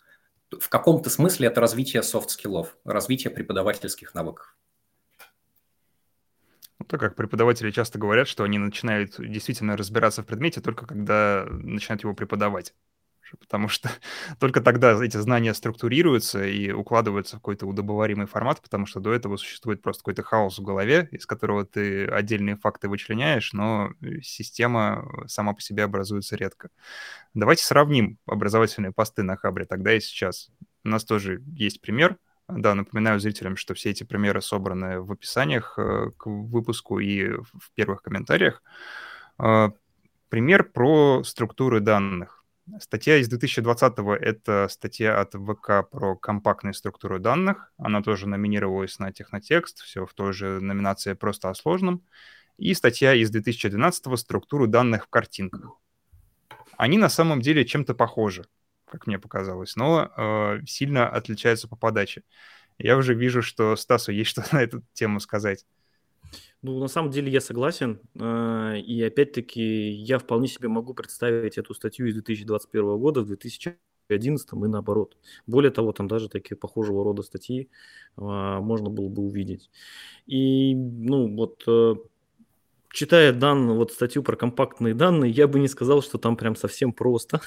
В каком-то смысле это развитие софт-скиллов, развитие преподавательских навыков. Ну, так как преподаватели часто говорят, что они начинают действительно разбираться в предмете только когда начинают его преподавать потому что только тогда эти знания структурируются и укладываются в какой-то удобоваримый формат, потому что до этого существует просто какой-то хаос в голове, из которого ты отдельные факты вычленяешь, но э, система сама по себе образуется редко. Давайте сравним образовательные посты на Хабре тогда и сейчас. У нас тоже есть пример. Да, напоминаю зрителям, что все эти примеры собраны в описаниях э, к выпуску и в первых комментариях. Пример про структуры данных Статья из 2020-го — это статья от ВК про компактную структуру данных. Она тоже номинировалась на технотекст, все в той же номинации «Просто о сложном». И статья из 2012-го «Структуру данных в картинках». Они на самом деле чем-то похожи, как мне показалось, но э, сильно отличаются по подаче. Я уже вижу, что Стасу есть что на эту тему сказать. Ну, на самом деле я согласен. Э, и опять-таки я вполне себе могу представить эту статью из 2021 года в 2011 и наоборот. Более того, там даже такие похожего рода статьи э, можно было бы увидеть. И, ну, вот э, читая данную вот статью про компактные данные, я бы не сказал, что там прям совсем просто.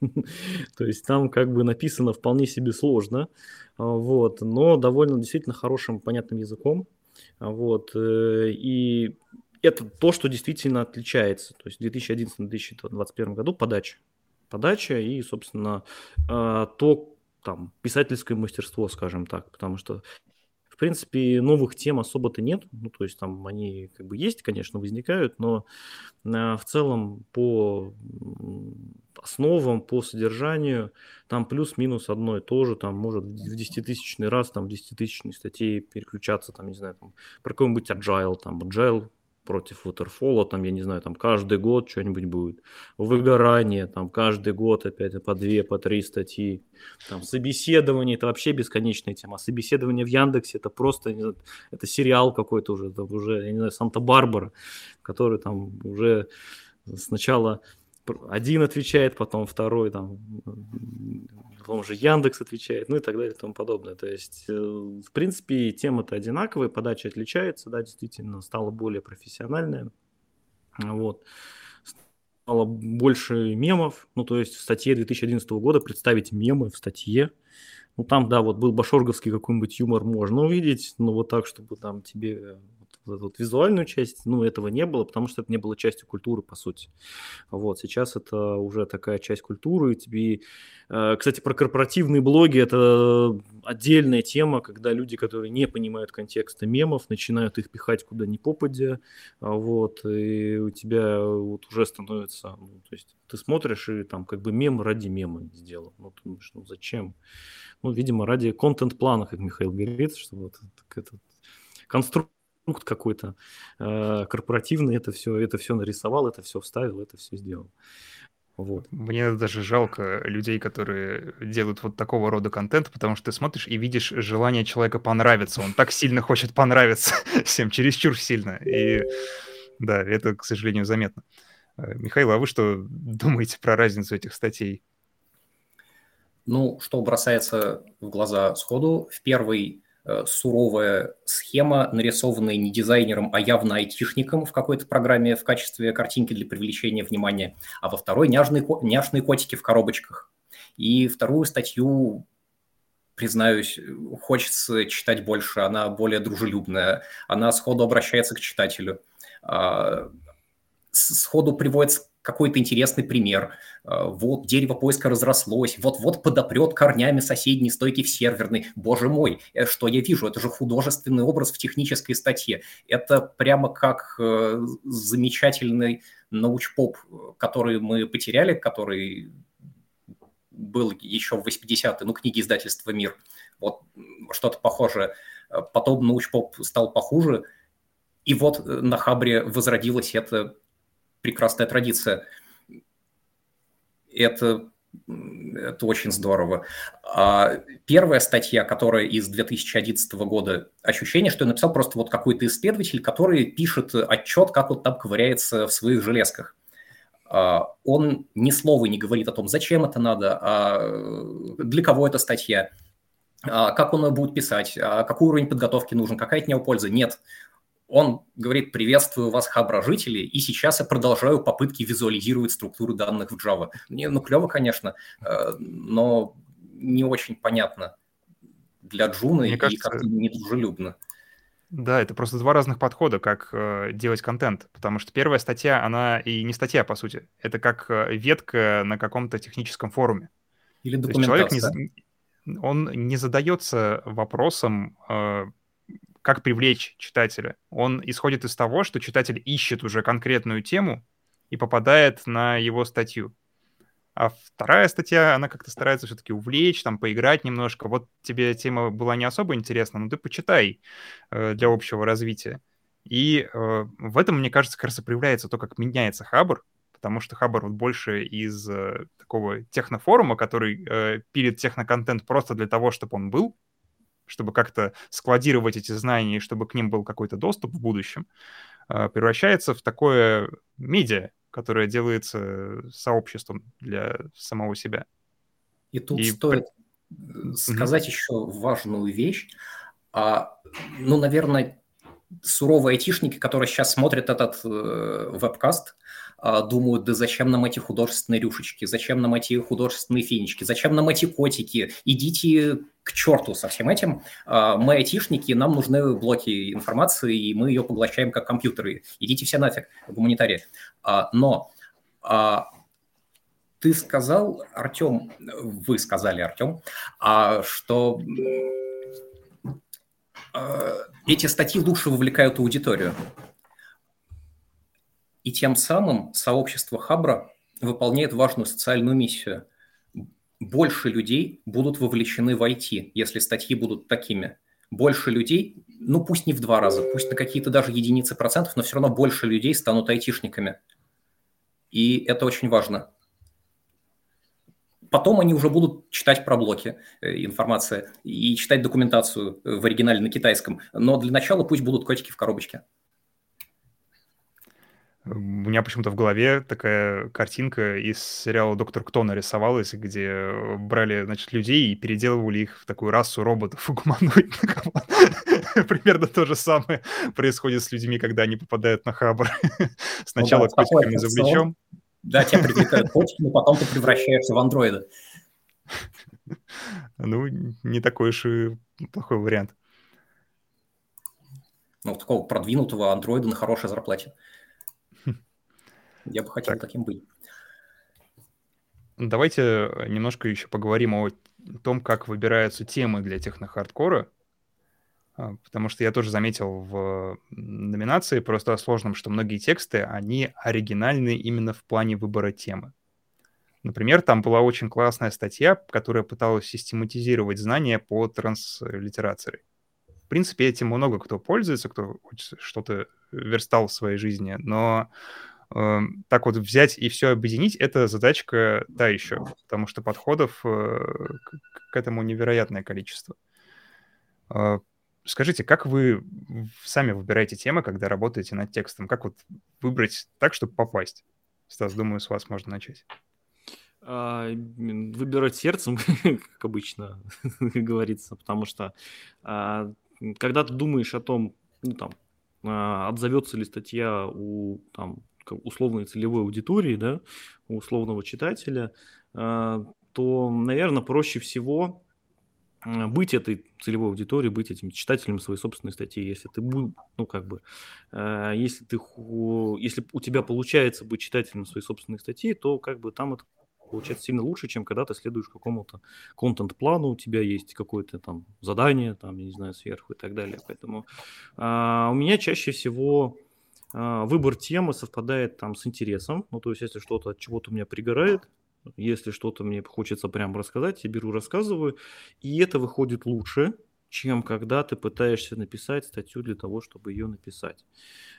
То есть там как бы написано вполне себе сложно, вот, но довольно действительно хорошим, понятным языком. Вот, э, и это то, что действительно отличается. То есть в 2011-2021 году подача. Подача и, собственно, а, то там, писательское мастерство, скажем так, потому что в принципе, новых тем особо-то нет. Ну, то есть там они как бы есть, конечно, возникают, но э, в целом по основам, по содержанию там плюс-минус одно и то же. Там может в десятитысячный раз, там в десятитысячной статье переключаться, там, не знаю, там, про какой-нибудь agile, там, agile против Waterfall, там, я не знаю, там каждый год что-нибудь будет. Выгорание, там каждый год опять по две, по три статьи. Там собеседование, это вообще бесконечная тема. Собеседование в Яндексе, это просто, знаю, это сериал какой-то уже, это уже, я не знаю, Санта-Барбара, который там уже сначала один отвечает, потом второй, там, потом уже Яндекс отвечает, ну и так далее и тому подобное. То есть, э, в принципе, тема-то одинаковая, подача отличается, да, действительно, стала более профессиональная. Вот. Стало больше мемов, ну, то есть в статье 2011 года представить мемы в статье, ну, там, да, вот был башорговский какой-нибудь юмор можно увидеть, но вот так, чтобы там тебе вот эту вот визуальную часть, ну, этого не было, потому что это не было частью культуры, по сути. Вот, сейчас это уже такая часть культуры, и тебе... Э, кстати, про корпоративные блоги это отдельная тема, когда люди, которые не понимают контекста мемов, начинают их пихать куда ни попадя, вот, и у тебя вот уже становится, ну, то есть ты смотришь, и там как бы мем ради мема сделал. Ну, ты думаешь, ну зачем? Ну, видимо, ради контент-плана, как Михаил говорит, что вот этот конструкт какой-то э, корпоративный это все, это все нарисовал, это все вставил, это все сделал. Вот. Мне даже жалко людей, которые делают вот такого рода контент, потому что ты смотришь и видишь желание человека понравиться. Он так сильно хочет понравиться всем, чересчур сильно. И да, это, к сожалению, заметно. Э, Михаил, а вы что думаете про разницу этих статей? Ну, что бросается в глаза сходу, в первой э, суровая схема, нарисованная не дизайнером, а явно айтишником в какой-то программе в качестве картинки для привлечения внимания, а во второй няшные, няшные котики в коробочках. И вторую статью, признаюсь, хочется читать больше, она более дружелюбная, она сходу обращается к читателю, а, сходу приводится какой-то интересный пример. Э, вот дерево поиска разрослось, вот-вот подопрет корнями соседней стойки в серверной. Боже мой, э, что я вижу? Это же художественный образ в технической статье. Это прямо как э, замечательный научпоп, который мы потеряли, который был еще в 80-е, ну, книги издательства «Мир». Вот что-то похожее. Потом научпоп стал похуже, и вот на Хабре возродилась эта прекрасная традиция. Это, это очень здорово. А первая статья, которая из 2011 года, ощущение, что я написал просто вот какой-то исследователь, который пишет отчет, как вот там ковыряется в своих железках. А он ни слова не говорит о том, зачем это надо, а для кого эта статья, а как он ее будет писать, а какой уровень подготовки нужен, какая от него польза. Нет, он говорит, приветствую вас, хабра-жители, и сейчас я продолжаю попытки визуализировать структуру данных в Java. Не, ну, клево, конечно, э, но не очень понятно для Джуна и кажется, как-то недружелюбно. Да, это просто два разных подхода, как э, делать контент. Потому что первая статья, она и не статья, по сути. Это как э, ветка на каком-то техническом форуме. Или документация. человек не, он не задается вопросом, э, как привлечь читателя. Он исходит из того, что читатель ищет уже конкретную тему и попадает на его статью. а вторая статья, она как-то старается все-таки увлечь, там, поиграть немножко. Вот тебе тема была не особо интересна, но ты почитай э, для общего развития. И э, в этом, мне кажется, как раз и проявляется то, как меняется Хабр, потому что Хабр вот больше из э, такого технофорума, который э, пилит техноконтент просто для того, чтобы он был, чтобы как-то складировать эти знания, и чтобы к ним был какой-то доступ в будущем, э, превращается в такое медиа, которое делается сообществом для самого себя. И тут и... стоит сказать mm-hmm. еще важную вещь. А, ну, наверное, суровые айтишники, которые сейчас смотрят этот э, вебкаст, э, думают, да зачем нам эти художественные рюшечки, зачем нам эти художественные финички, зачем нам эти котики, идите к черту со всем этим. Э, мы айтишники, нам нужны блоки информации, и мы ее поглощаем как компьютеры. Идите все нафиг, гуманитарии. Э, но ты сказал, Артем, вы сказали, Артем, что эти статьи лучше вовлекают аудиторию. И тем самым сообщество Хабра выполняет важную социальную миссию. Больше людей будут вовлечены в IT, если статьи будут такими. Больше людей, ну пусть не в два раза, пусть на какие-то даже единицы процентов, но все равно больше людей станут айтишниками. И это очень важно. Потом они уже будут читать про блоки э, информации и читать документацию э, в оригинале на китайском. Но для начала пусть будут котики в коробочке. У меня почему-то в голове такая картинка из сериала «Доктор Кто» нарисовалась, где брали, значит, людей и переделывали их в такую расу роботов гуманоидных. Примерно то же самое происходит с людьми, когда они попадают на хабр. Сначала ну, котиками завлечем, да, тебя привлекают почки, но потом ты превращаешься в андроида. Ну, не такой уж и плохой вариант. Ну, такого продвинутого андроида на хорошей зарплате. Я бы хотел так. таким быть. Давайте немножко еще поговорим о том, как выбираются темы для технохардкора. А, потому что я тоже заметил в номинации просто о сложном, что многие тексты, они оригинальны именно в плане выбора темы. Например, там была очень классная статья, которая пыталась систематизировать знания по транслитерации. В принципе, этим много кто пользуется, кто что-то верстал в своей жизни, но э, так вот взять и все объединить, это задачка та еще, потому что подходов э, к, к этому невероятное количество. Э, Скажите, как вы сами выбираете темы, когда работаете над текстом? Как вот выбрать так, чтобы попасть? Стас, думаю, с вас можно начать. А, выбирать сердцем, как обычно говорится, потому что а, когда ты думаешь о том, ну, там, отзовется ли статья у там, условной целевой аудитории, да, у условного читателя, то, наверное, проще всего быть этой целевой аудиторией, быть этим читателем своей собственной статьи. Если ты, ну, как бы, э, если ты, если у тебя получается быть читателем своей собственной статьи, то, как бы, там это получается сильно лучше, чем когда ты следуешь какому-то контент-плану, у тебя есть какое-то там задание, там, я не знаю, сверху и так далее. Поэтому а, у меня чаще всего выбор темы совпадает там с интересом. Ну, то есть, если что-то от чего-то у меня пригорает, если что-то мне хочется прям рассказать, я беру, рассказываю, и это выходит лучше, чем когда ты пытаешься написать статью для того, чтобы ее написать.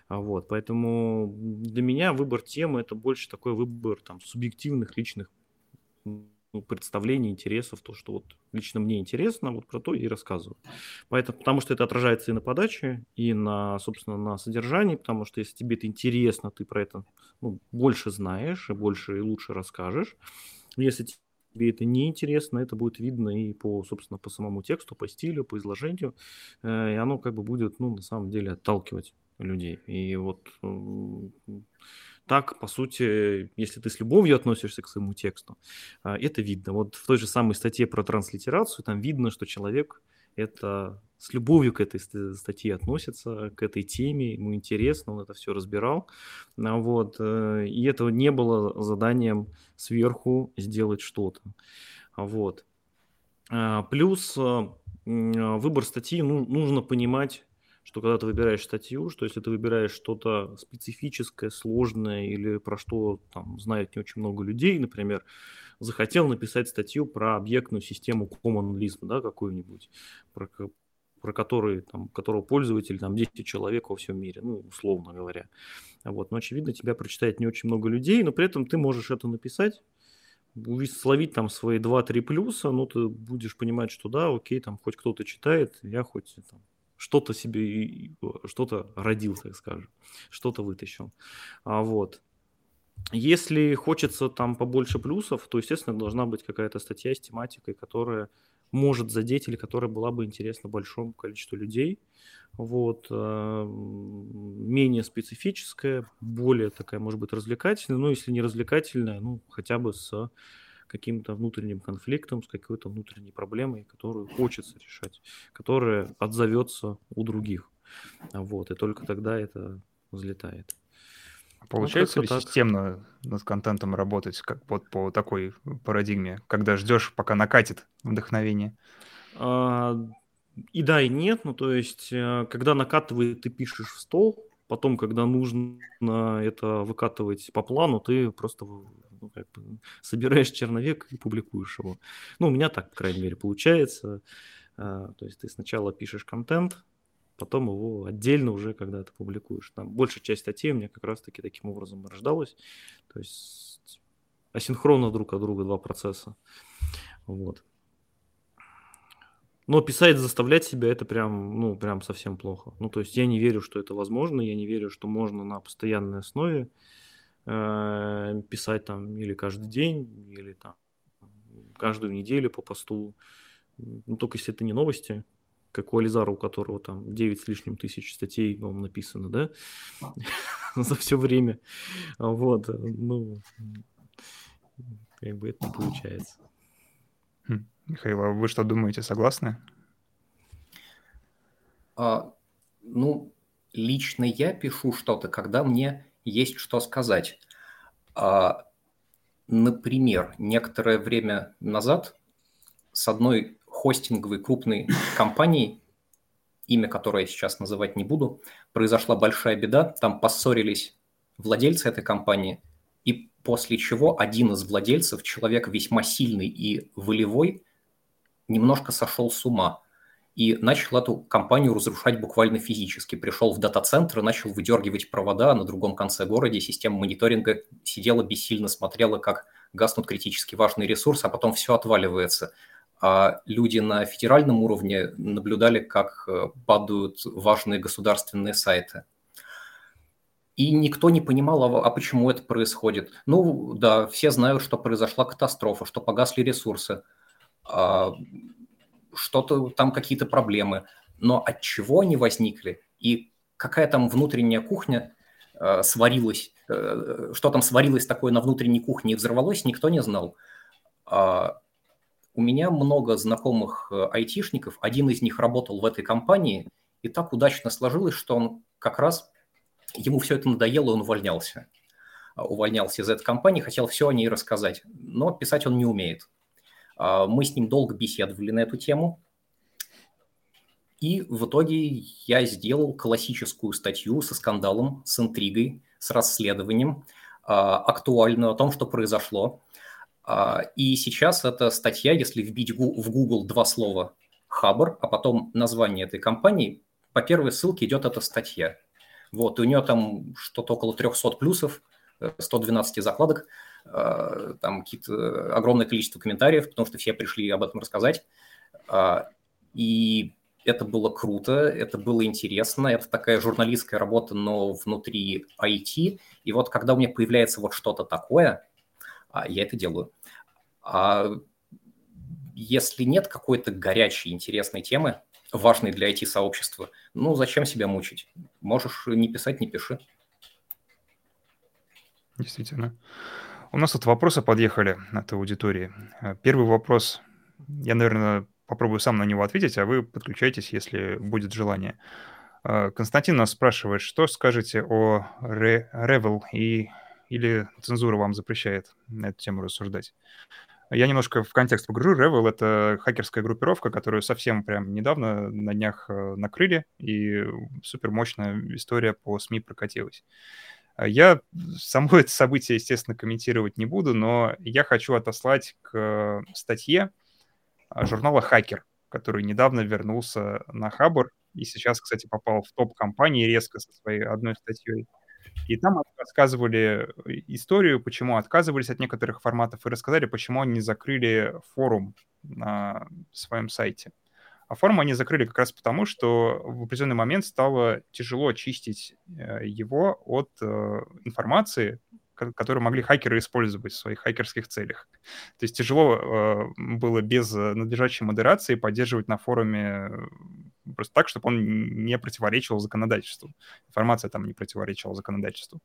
А вот, поэтому для меня выбор темы это больше такой выбор там субъективных личных ну, представлений, интересов, то, что вот лично мне интересно, вот про то и рассказываю. Поэтому, потому что это отражается и на подаче, и на, собственно, на содержании, потому что если тебе это интересно, ты про это ну, больше знаешь и больше и лучше расскажешь. Если тебе это не интересно, это будет видно и по, собственно, по самому тексту, по стилю, по изложению, э, и оно как бы будет, ну, на самом деле, отталкивать людей. И вот так, по сути, если ты с любовью относишься к своему тексту, а, это видно. Вот в той же самой статье про транслитерацию там видно, что человек это с любовью к этой статье относится, к этой теме, ему интересно, он это все разбирал. А, вот. Э, и этого не было заданием сверху сделать что-то. Вот. А, плюс э, выбор статьи ну, нужно понимать, что когда ты выбираешь статью, что если ты выбираешь что-то специфическое, сложное или про что там знает не очень много людей, например, захотел написать статью про объектную систему Common Lisp, да, какую-нибудь, про, про который, там, которого пользователь там 10 человек во всем мире, ну, условно говоря. Вот. Но, очевидно, тебя прочитает не очень много людей, но при этом ты можешь это написать, словить там свои 2-3 плюса, ну, ты будешь понимать, что да, окей, там хоть кто-то читает, я хоть там, что-то себе, что-то родил, так скажем, что-то вытащил. А вот. Если хочется там побольше плюсов, то, естественно, должна быть какая-то статья с тематикой, которая может задеть или которая была бы интересна большому количеству людей. Вот. Э, менее специфическая, более такая, может быть, развлекательная. Ну, если не развлекательная, ну, хотя бы с каким-то внутренним конфликтом, с какой-то внутренней проблемой, которую хочется решать, которая отзовется у других. Вот. И только тогда это взлетает. Получается ну, ли так. системно над контентом работать, как вот по такой парадигме, когда ждешь, пока накатит вдохновение? А, и да, и нет. Ну, то есть, э, когда накатывает, ты пишешь в стол, потом, когда нужно это выкатывать по плану, ты просто ну, как бы собираешь черновик и публикуешь его. Ну, у меня так, по крайней мере, получается. А, то есть ты сначала пишешь контент, потом его отдельно уже, когда ты публикуешь. Там большая часть статей у меня как раз-таки таким образом рождалась. То есть асинхронно друг от друга два процесса. Вот. Но писать, заставлять себя, это прям, ну, прям совсем плохо. Ну, то есть я не верю, что это возможно, я не верю, что можно на постоянной основе э, писать там или каждый день, или там каждую неделю по посту. Ну, только если это не новости, как у Ализара, у которого там 9 с лишним тысяч статей, вам написано, да, за все время. Вот, ну, как бы это не получается. Михаил, а вы что думаете, согласны? А, ну, лично я пишу что-то, когда мне есть что сказать. А, например, некоторое время назад с одной хостинговой крупной компании, имя которой я сейчас называть не буду, произошла большая беда. Там поссорились владельцы этой компании, и после чего один из владельцев, человек весьма сильный и волевой, немножко сошел с ума и начал эту компанию разрушать буквально физически. Пришел в дата-центр и начал выдергивать провода, а на другом конце города система мониторинга сидела бессильно, смотрела, как гаснут критически важные ресурсы, а потом все отваливается а люди на федеральном уровне наблюдали, как э, падают важные государственные сайты. И никто не понимал, а, а почему это происходит. Ну да, все знают, что произошла катастрофа, что погасли ресурсы, что-то там какие-то проблемы. Но от чего они возникли и какая там внутренняя кухня э, сварилась, э, что там сварилось такое на внутренней кухне и взорвалось, никто не знал. А, у меня много знакомых э, айтишников, один из них работал в этой компании, и так удачно сложилось, что он как раз, ему все это надоело, он увольнялся. А, увольнялся из этой компании, хотел все о ней рассказать, но писать он не умеет. А, мы с ним долго беседовали на эту тему, и в итоге я сделал классическую статью со скандалом, с интригой, с расследованием, а, актуальную о том, что произошло. А, и сейчас эта статья, если вбить в Google два слова «Хабр», а потом название этой компании, по первой ссылке идет эта статья. Вот, и у нее там что-то около 300 плюсов, 112 э, закладок, там какие-то огромное количество комментариев, потому что все пришли об этом рассказать. А, и это было круто, это было интересно, это такая журналистская работа, но внутри IT. И вот когда у меня появляется вот что-то такое, а, я это делаю. А если нет какой-то горячей, интересной темы, важной для IT-сообщества, ну, зачем себя мучить? Можешь не писать, не пиши. Действительно. У нас тут вопросы подъехали от аудитории. Э, первый вопрос. Я, наверное, попробую сам на него ответить, а вы подключайтесь, если будет желание. Э, Константин нас спрашивает, что скажете о Revel и или цензура вам запрещает на эту тему рассуждать? Я немножко в контекст погружу. Revel — это хакерская группировка, которую совсем прям недавно на днях э, накрыли, и супер мощная история по СМИ прокатилась. Я само это событие, естественно, комментировать не буду, но я хочу отослать к статье журнала «Хакер», который недавно вернулся на Хабр и сейчас, кстати, попал в топ компании резко со своей одной статьей. И там рассказывали историю, почему отказывались от некоторых форматов, и рассказали, почему они закрыли форум на своем сайте. А форум они закрыли как раз потому, что в определенный момент стало тяжело очистить э, его от э, информации, которые могли хакеры использовать в своих хакерских целях. То есть тяжело э, было без надлежащей модерации поддерживать на форуме просто так, чтобы он не противоречил законодательству. Информация там не противоречила законодательству.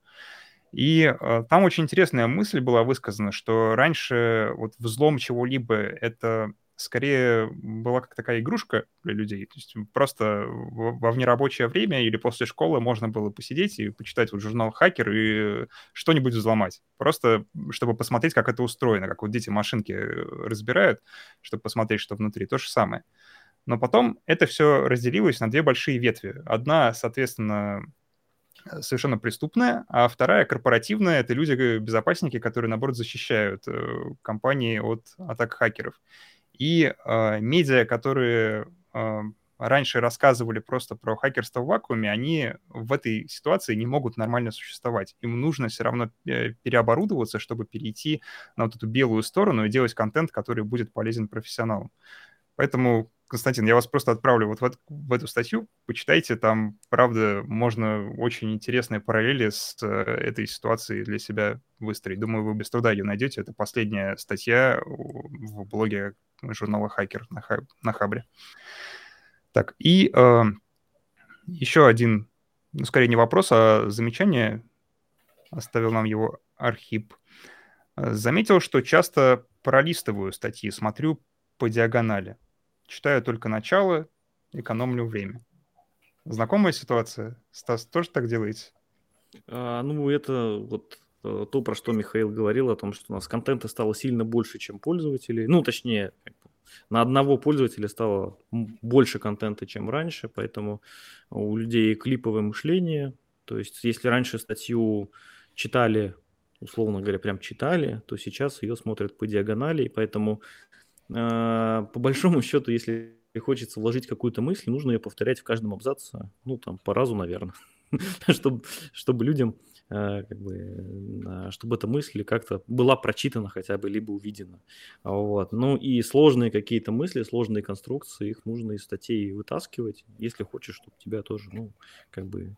И там очень интересная мысль была высказана, что раньше вот взлом чего-либо это скорее была как такая игрушка для людей. То есть просто во внерабочее время или после школы можно было посидеть и почитать вот журнал «Хакер» и что-нибудь взломать. Просто чтобы посмотреть, как это устроено, как вот дети машинки э, разбирают, чтобы посмотреть, что внутри. То же самое. Но потом это все разделилось на две большие ветви. Одна, соответственно, совершенно преступная, а вторая корпоративная — это люди-безопасники, которые, наоборот, защищают э, компании от атак хакеров. И э, медиа, которые э, раньше рассказывали просто про хакерство в вакууме, они в этой ситуации не могут нормально существовать. Им нужно все равно э, переоборудоваться, чтобы перейти на вот эту белую сторону и делать контент, который будет полезен профессионалам. Поэтому, Константин, я вас просто отправлю вот в, в эту статью, почитайте, там, правда, можно очень интересные параллели с э, этой ситуацией для себя выстроить. Думаю, вы без труда ее найдете. Это последняя статья в блоге журнала «Хакер» на, ха на Хабре. Так, и э, еще один, ну, скорее не вопрос, а замечание, оставил нам его Архип. Заметил, что часто пролистываю статьи, смотрю по диагонали. Читаю только начало, экономлю время. Знакомая ситуация? Стас, тоже так делаете? А, ну, это вот то, про что Михаил говорил, о том, что у нас контента стало сильно больше, чем пользователей. Ну, точнее, на одного пользователя стало больше контента, чем раньше, поэтому у людей клиповое мышление. То есть, если раньше статью читали, условно говоря, прям читали, то сейчас ее смотрят по диагонали, и поэтому э, по большому счету, если хочется вложить какую-то мысль, нужно ее повторять в каждом абзаце, ну, там, по разу, наверное, чтобы, чтобы людям Э, как бы, чтобы эта мысль как-то была прочитана хотя бы, либо увидена. Вот. Ну и сложные какие-то мысли, сложные конструкции, их нужно из статей вытаскивать, если хочешь, чтобы тебя тоже, ну, как бы,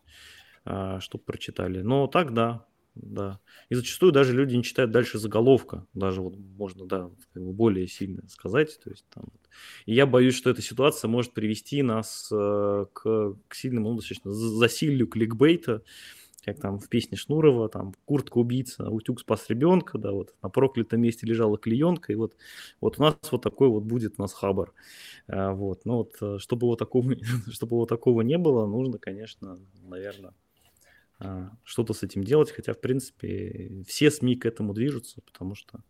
а, чтобы прочитали. Но так, да, да. И зачастую даже люди не читают дальше заголовка, даже вот можно, да, более сильно сказать. То есть, там. И я боюсь, что эта ситуация может привести нас э, к, к сильному, ну, достаточно засилию кликбейта, как там в песне Шнурова, там куртка убийца, утюг спас ребенка, да, вот на проклятом месте лежала клеенка, и вот, вот у нас вот такой вот будет у нас хабар. А, вот, но вот э, чтобы вот такого, чтобы вот такого не было, нужно, конечно, наверное, что-то с этим делать, хотя, в принципе, все СМИ к этому движутся, потому что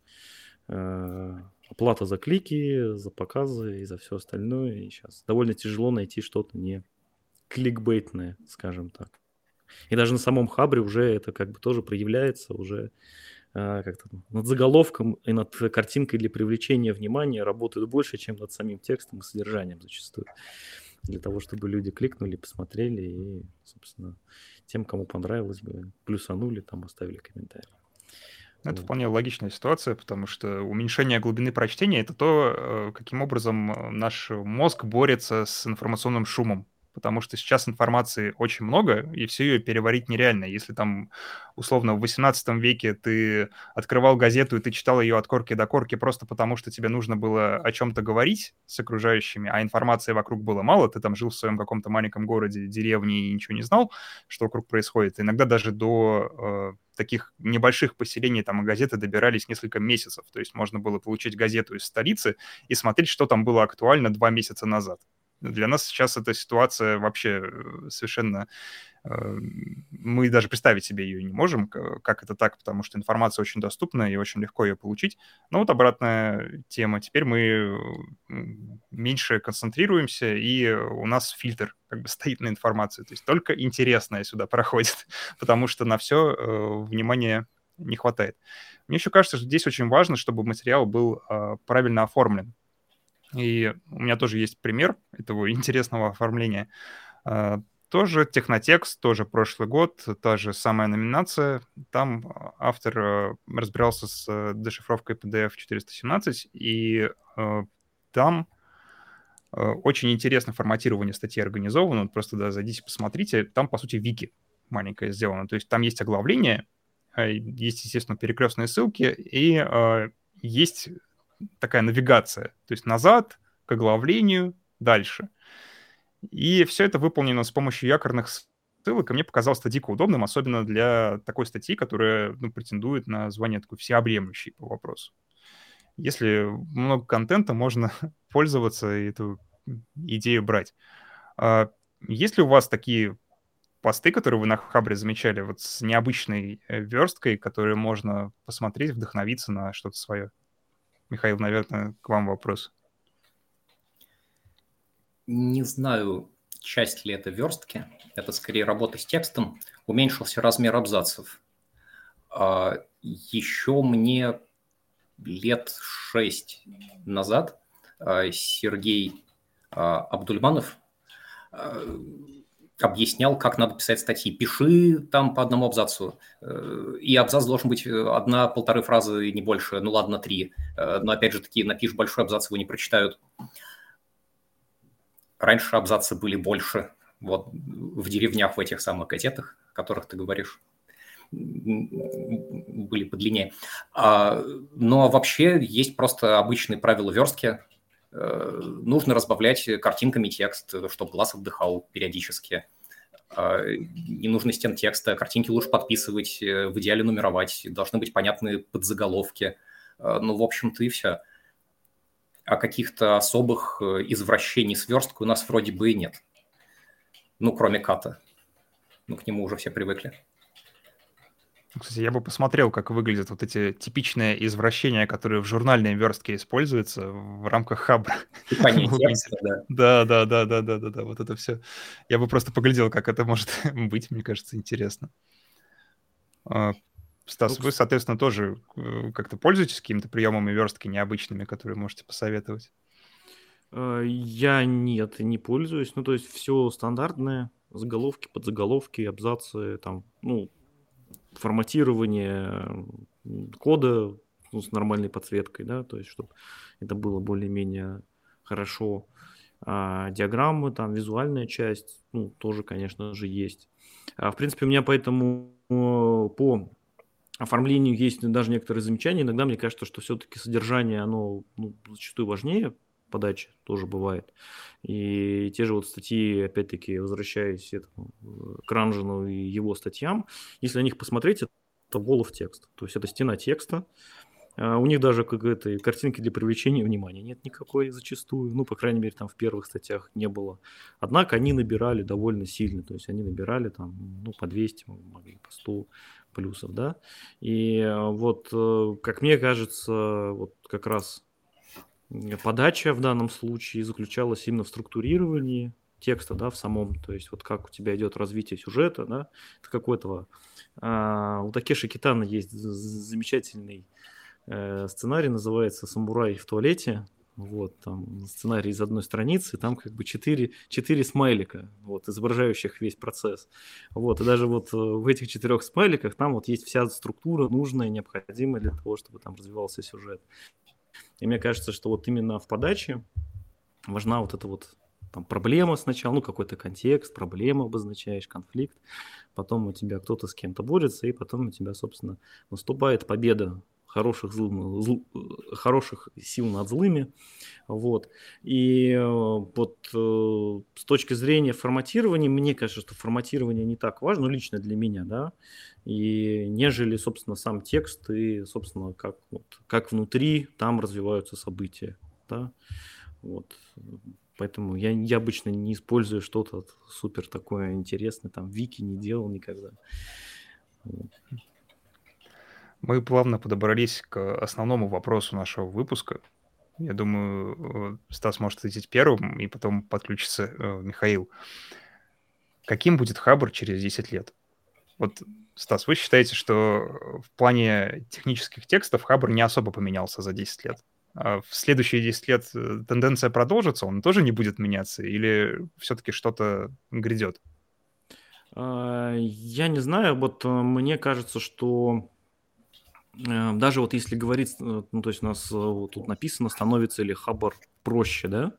э, оплата за клики, за показы и за все остальное, и сейчас довольно тяжело найти что-то не кликбейтное, скажем так. И даже на самом Хабре уже это как бы тоже проявляется, уже э, как-то над заголовком и над картинкой для привлечения внимания работают больше, чем над самим текстом и содержанием зачастую. Для того, чтобы люди кликнули, посмотрели и, собственно, тем, кому понравилось бы, плюсанули, там оставили комментарий. Ну, это вполне логичная ситуация, потому что уменьшение глубины прочтения — это то, э, каким образом э, наш мозг борется с информационным шумом потому что сейчас информации очень много, и все ее переварить нереально. Если там, условно, в 18 веке ты открывал газету, и ты читал ее от корки до корки просто потому, что тебе нужно было о чем-то говорить с окружающими, а информации вокруг было мало, ты там жил в своем каком-то маленьком городе, деревне и ничего не знал, что вокруг происходит. Иногда даже до э, таких небольших поселений там газеты добирались несколько месяцев. То есть можно было получить газету из столицы и смотреть, что там было актуально два месяца назад Для нас сейчас эта ситуация вообще совершенно мы даже представить себе ее не можем, как это так, потому что информация очень доступна и очень легко ее получить. Но вот обратная тема. Теперь мы меньше концентрируемся, и у нас фильтр как бы стоит на информации. То есть только интересное сюда проходит, потому что на все э, внимания не хватает. Мне еще кажется, что здесь очень важно, чтобы материал был э, правильно оформлен. И у меня тоже есть пример этого интересного оформления. Э, тоже технотекст, тоже прошлый год, та же самая номинация. Там а, автор э, разбирался с э, дешифровкой PDF 417, и э, там очень интересно форматирование статьи организовано. Просто да, зайдите, посмотрите. Там, по сути, вики маленькое сделано. То есть там есть оглавление, есть, естественно, перекрестные ссылки, и есть такая навигация. То есть назад, к оглавлению, дальше. И все это выполнено с помощью якорных ссылок, и мне показалось это дико удобным, особенно для такой статьи, которая ну, претендует на звание такой всеобъемлющей по вопросу. Если много контента, можно пользоваться и эту идею брать. А есть ли у вас такие посты, которые вы на Хабре замечали, вот с необычной э, версткой, которые можно посмотреть, вдохновиться на что-то свое? Михаил, наверное, к вам вопрос. Не знаю, часть ли это верстки. Это скорее работа с текстом. Уменьшился размер абзацев. А, Еще мне лет шесть назад а, Сергей а, Абдульманов объяснял, как надо писать статьи. Пиши там по одному абзацу. Э, и абзац должен быть одна-полторы фразы, не больше. Ну ладно, три. Э, но опять же таки, напишешь большой абзац, его не прочитают. Раньше абзацы были больше, вот в деревнях, в этих самых газетах, о которых ты говоришь, были подлиннее. А, но вообще есть просто обычные правила верстки. Э, нужно разбавлять картинками текст, чтобы глаз отдыхал периодически. А, не нужно стен текста, картинки лучше подписывать, э, в идеале нумеровать, должны быть понятны подзаголовки. Э, ну, в общем-то, и все а каких-то особых э, извращений сверстка у нас вроде бы и нет. Ну, кроме ката. Ну, к нему уже все привыкли. Ну, кстати, я бы посмотрел, как выглядят вот эти типичные извращения, которые в журнальной верстке используются в рамках хабра. да. Да, да, да, да, да, да, вот это все. Я бы просто поглядел, как это может быть, мне кажется, интересно. А, Стас, ну, вы, соответственно, тоже э, как-то пользуетесь какими-то приемами верстки необычными, которые можете посоветовать? Э, я нет, не пользуюсь. Ну, то есть все стандартное, заголовки, подзаголовки, абзацы, там, ну, форматирование кода ну, с нормальной подсветкой, да, то есть чтобы это было более-менее хорошо. А диаграммы, там, визуальная часть, ну, тоже, конечно же, есть. А, в принципе, у меня поэтому э, по оформлению есть даже некоторые замечания. Иногда мне кажется, что все-таки содержание, оно ну, зачастую важнее подачи, тоже бывает. И те же вот статьи, опять-таки, возвращаясь этому, к Ранжину и его статьям, если на них посмотреть, это wall of текст. То есть это стена текста, а у них даже как это, картинки для привлечения внимания нет никакой зачастую. Ну, по крайней мере, там в первых статьях не было. Однако они набирали довольно сильно. То есть они набирали там ну, по 200, могли по 100 плюсов, да. И э, вот, э, как мне кажется, вот как раз подача в данном случае заключалась именно в структурировании текста, да, в самом, то есть вот как у тебя идет развитие сюжета, да, это какой-то... А, у Такеши Китана есть замечательный э, сценарий, называется «Самурай в туалете», вот, там сценарий из одной страницы, там как бы четыре, четыре смайлика, вот, изображающих весь процесс. Вот, и даже вот э, в этих четырех смайликах там вот есть вся структура нужная, необходимая для того, чтобы там развивался сюжет. И мне кажется, что вот именно в подаче важна вот эта вот там проблема сначала, ну какой-то контекст, проблема обозначаешь, конфликт, потом у тебя кто-то с кем-то борется, и потом у тебя, собственно, наступает победа хороших, зл, зл, хороших сил над злыми. Вот. И э, вот э, с точки зрения форматирования, мне кажется, что форматирование не так важно, лично для меня, да, и нежели, собственно, сам текст и, собственно, как, вот, как внутри там развиваются события, да. Вот. Поэтому я, я обычно не использую что-то супер такое интересное, там, вики не делал никогда. Мы плавно подобрались к основному вопросу нашего выпуска. Я думаю, э, Стас может ответить первым, и потом подключится э, Михаил. Каким будет Хабр через 10 лет? Вот, Стас, вы считаете, что в плане технических текстов Хабр не особо поменялся за 10 лет? А в следующие 10 лет э, тенденция продолжится, он тоже не будет меняться, или все-таки что-то грядет? А, я не знаю, вот э, мне кажется, что даже вот если говорить, ну то есть у нас вот тут написано, становится ли Хабр проще, да?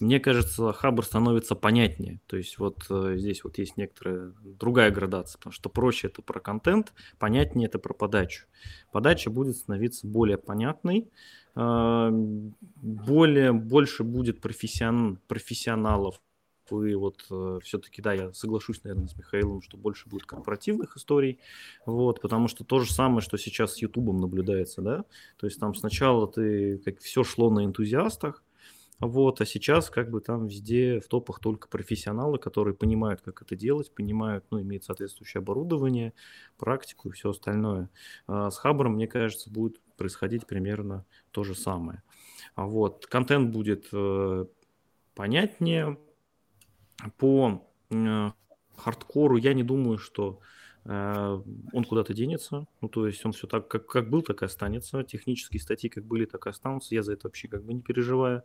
Мне кажется, Хабр становится понятнее. То есть вот здесь вот есть некоторая другая градация, потому что проще это про контент, понятнее это про подачу. Подача будет становиться более понятной, более, больше будет профессион, профессионалов. И вот э, все-таки, да, я соглашусь, наверное, с Михаилом, что больше будет корпоративных историй, вот, потому что то же самое, что сейчас с Ютубом наблюдается, да, то есть там сначала ты, как все шло на энтузиастах, вот, а сейчас как бы там везде в топах только профессионалы, которые понимают, как это делать, понимают, ну, имеют соответствующее оборудование, практику и все остальное. А с Хабром, мне кажется, будет происходить примерно то же самое. А вот, контент будет э, понятнее. По э, хардкору я не думаю, что Э, он куда-то денется, ну, то есть он все так, как, как был, так и останется. Технические статьи как были, так и останутся. Я за это вообще как бы не переживаю.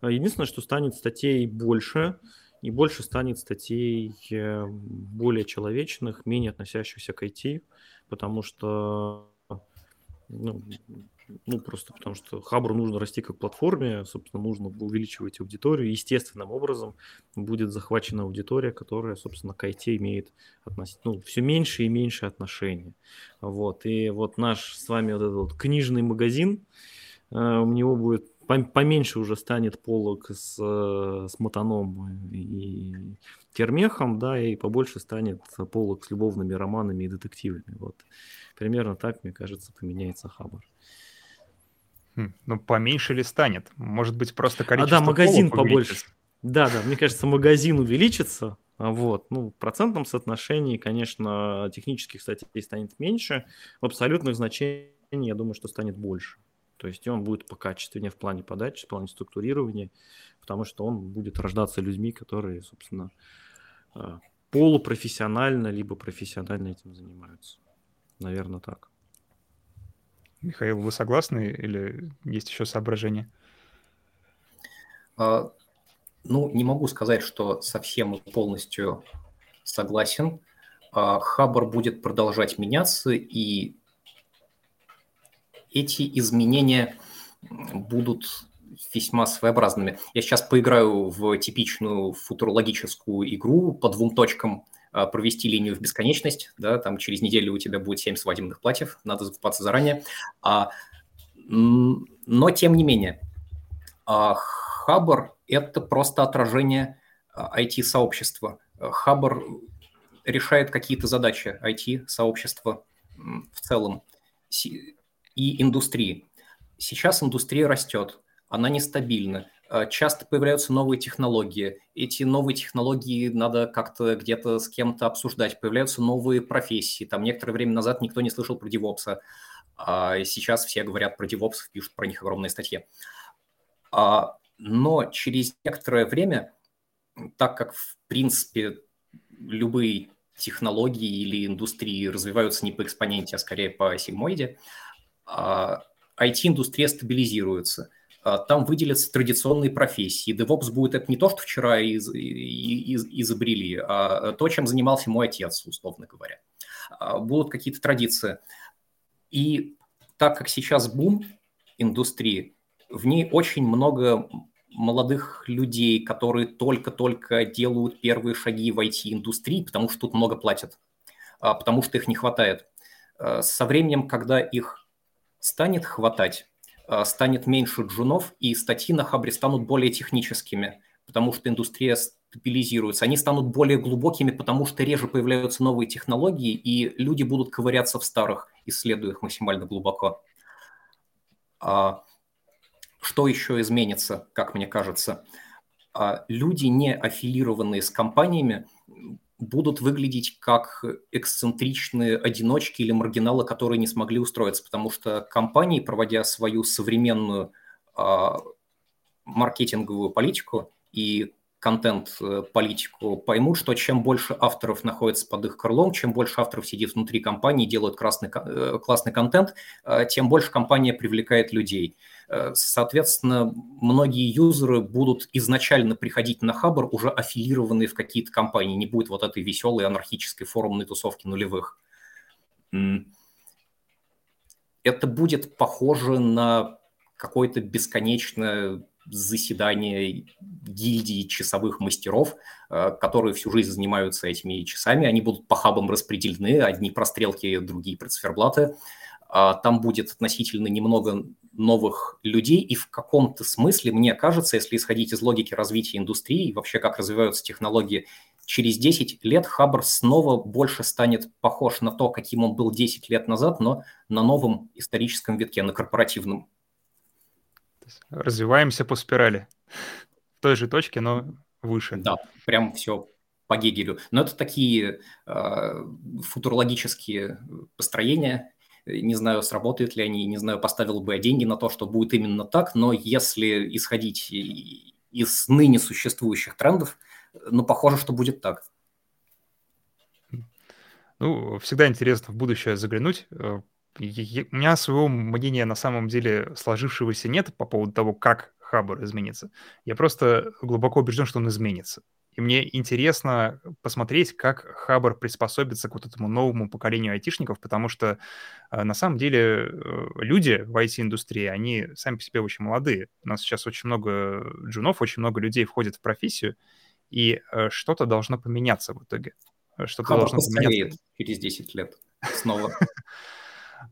А единственное, что станет статей больше, и больше станет статей э, более человечных, менее относящихся к IT, потому что ну, ну, просто потому что Хабру нужно расти как платформе, собственно, нужно увеличивать аудиторию. Естественным образом будет захвачена аудитория, которая, собственно, к IT имеет относ... ну, все меньше и меньше отношения. Вот. И вот наш с вами вот этот вот книжный магазин, э, у него будет поменьше уже станет полок с, э, с мотаном и термехом, да, и побольше станет полок с любовными романами и детективами. Вот. Примерно так, мне кажется, поменяется Хабр. Хм, ну, поменьше ли станет? Может быть, просто количество А, да, магазин побольше. Да, да, мне кажется, магазин увеличится, а вот, ну, в процентном соотношении, конечно, технических статей станет меньше, в абсолютных значениях, я думаю, что станет больше. То есть он будет покачественнее в плане подачи, в плане структурирования, потому что он будет рождаться людьми, которые, собственно, э, полупрофессионально либо профессионально этим занимаются. Наверное, так. Михаил, вы согласны или есть еще соображения? А, ну, не могу сказать, что совсем полностью согласен. А, Хабр будет продолжать меняться, и эти изменения будут весьма своеобразными. Я сейчас поиграю в типичную футурологическую игру по двум точкам. А, провести линию в бесконечность, да, там через неделю у тебя будет 7 свадебных платьев, надо закупаться заранее. А, но тем не менее, а, Хабр – это просто отражение IT-сообщества. А, Хабр решает какие-то задачи IT-сообщества в целом и индустрии. Сейчас индустрия растет, она нестабильна. Э, часто появляются новые технологии. Эти новые технологии надо как-то где-то с кем-то обсуждать. Появляются новые профессии. Там некоторое время назад никто не слышал про девопса. А сейчас все говорят про девопсов, пишут про них огромные статьи. А, но через некоторое время, так как, в принципе, любые технологии или индустрии развиваются не по экспоненте, а скорее по сигмоиде, IT-индустрия а, стабилизируется – а, там выделятся традиционные профессии. DevOps будет это не то, что вчера из, из, изобрели, а то, чем занимался мой отец, условно говоря. А, будут какие-то традиции. И так как сейчас бум индустрии, в ней очень много молодых людей, которые только-только делают первые шаги в IT-индустрии, потому что тут много платят, а, потому что их не хватает. Со временем, когда их станет хватать, Э, станет меньше джунов, и статьи на Хабре станут более техническими, потому что индустрия стабилизируется. Они станут более глубокими, потому что реже появляются новые технологии, и люди будут ковыряться в старых, исследуя их максимально глубоко. А что еще изменится, как мне кажется? а люди, не аффилированные с компаниями, будут выглядеть как эксцентричные одиночки или маргиналы, которые не смогли устроиться, потому что компании, проводя свою современную а, маркетинговую политику и контент-политику, поймут, что чем больше авторов находится под их крылом, чем больше авторов сидит внутри компании, делают красный, э, классный контент, э, тем больше компания привлекает людей. Э, соответственно, многие юзеры будут изначально приходить на Хабр уже аффилированные в какие-то компании, не будет вот этой веселой анархической форумной тусовки нулевых. Это будет похоже на какое-то бесконечное заседание гильдии часовых мастеров, э, которые всю жизнь занимаются этими часами. Они будут по хабам распределены, одни прострелки, другие про циферблаты. А там будет относительно немного новых людей, и в каком-то смысле, мне кажется, если исходить из логики развития индустрии и вообще как развиваются технологии, через 10 лет Хабр снова больше станет похож на то, каким он был 10 лет назад, но на новом историческом витке, на корпоративном развиваемся по спирали. В той же точке, но выше. Да, прям все по Гегелю. Но это такие э, футурологические построения. Не знаю, сработают ли они, не знаю, поставил бы я деньги на то, что будет именно так, но если исходить из ныне существующих трендов, ну, похоже, что будет так. Ну, всегда интересно в будущее заглянуть. У меня своего мнения на самом деле сложившегося нет по поводу того, как Хабр изменится. Я просто глубоко убежден, что он изменится. И мне интересно посмотреть, как Хабр приспособится к вот этому новому поколению айтишников, потому что э, на самом деле э, люди в IT-индустрии, они сами по себе очень молодые. У нас сейчас очень много джунов, очень много людей входит в профессию, и э, что-то должно поменяться в итоге. Что-то Хабр должно поменяться. через 10 лет снова.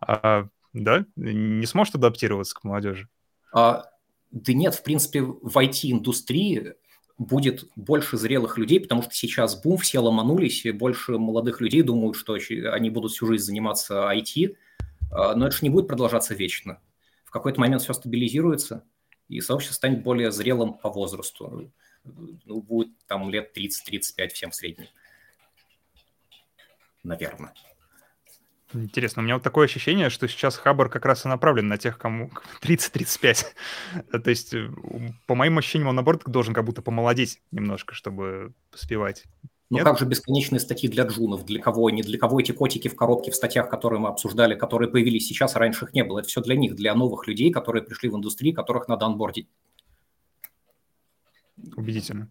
А, да? Не сможет адаптироваться к молодежи? А, да нет, в принципе, в IT-индустрии будет больше зрелых людей, потому что сейчас бум, все ломанулись, и больше молодых людей думают, что они будут всю жизнь заниматься IT, а, но это же не будет продолжаться вечно. В какой-то момент все стабилизируется, и сообщество станет более зрелым по возрасту. Ну, будет там лет 30-35 всем в среднем. Наверное. Интересно, у меня вот такое ощущение, что сейчас Хабр как раз и направлен на тех, кому 30-35. То есть, э, по моим ощущениям, он, наоборот, должен как будто помолодеть немножко, чтобы успевать. Ну Нет? как же бесконечные статьи для джунов? Для кого? Не для кого эти котики в коробке в статьях, которые мы обсуждали, которые появились сейчас, а раньше их не было. Это все для них, для новых людей, которые пришли в индустрию, которых надо анбордить. Убедительно.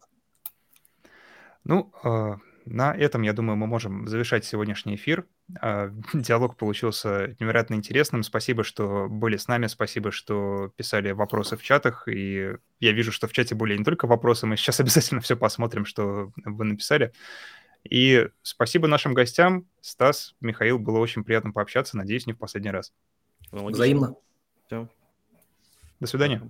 Ну, э, на этом, я думаю, мы можем завершать сегодняшний эфир. А, диалог получился невероятно интересным. Спасибо, что были с нами, спасибо, что писали вопросы в чатах. И я вижу, что в чате были не только вопросы, мы сейчас обязательно все посмотрим, что вы написали. И спасибо нашим гостям. Стас, Михаил, было очень приятно пообщаться. Надеюсь, не в последний раз. Взаимно. Все. До свидания.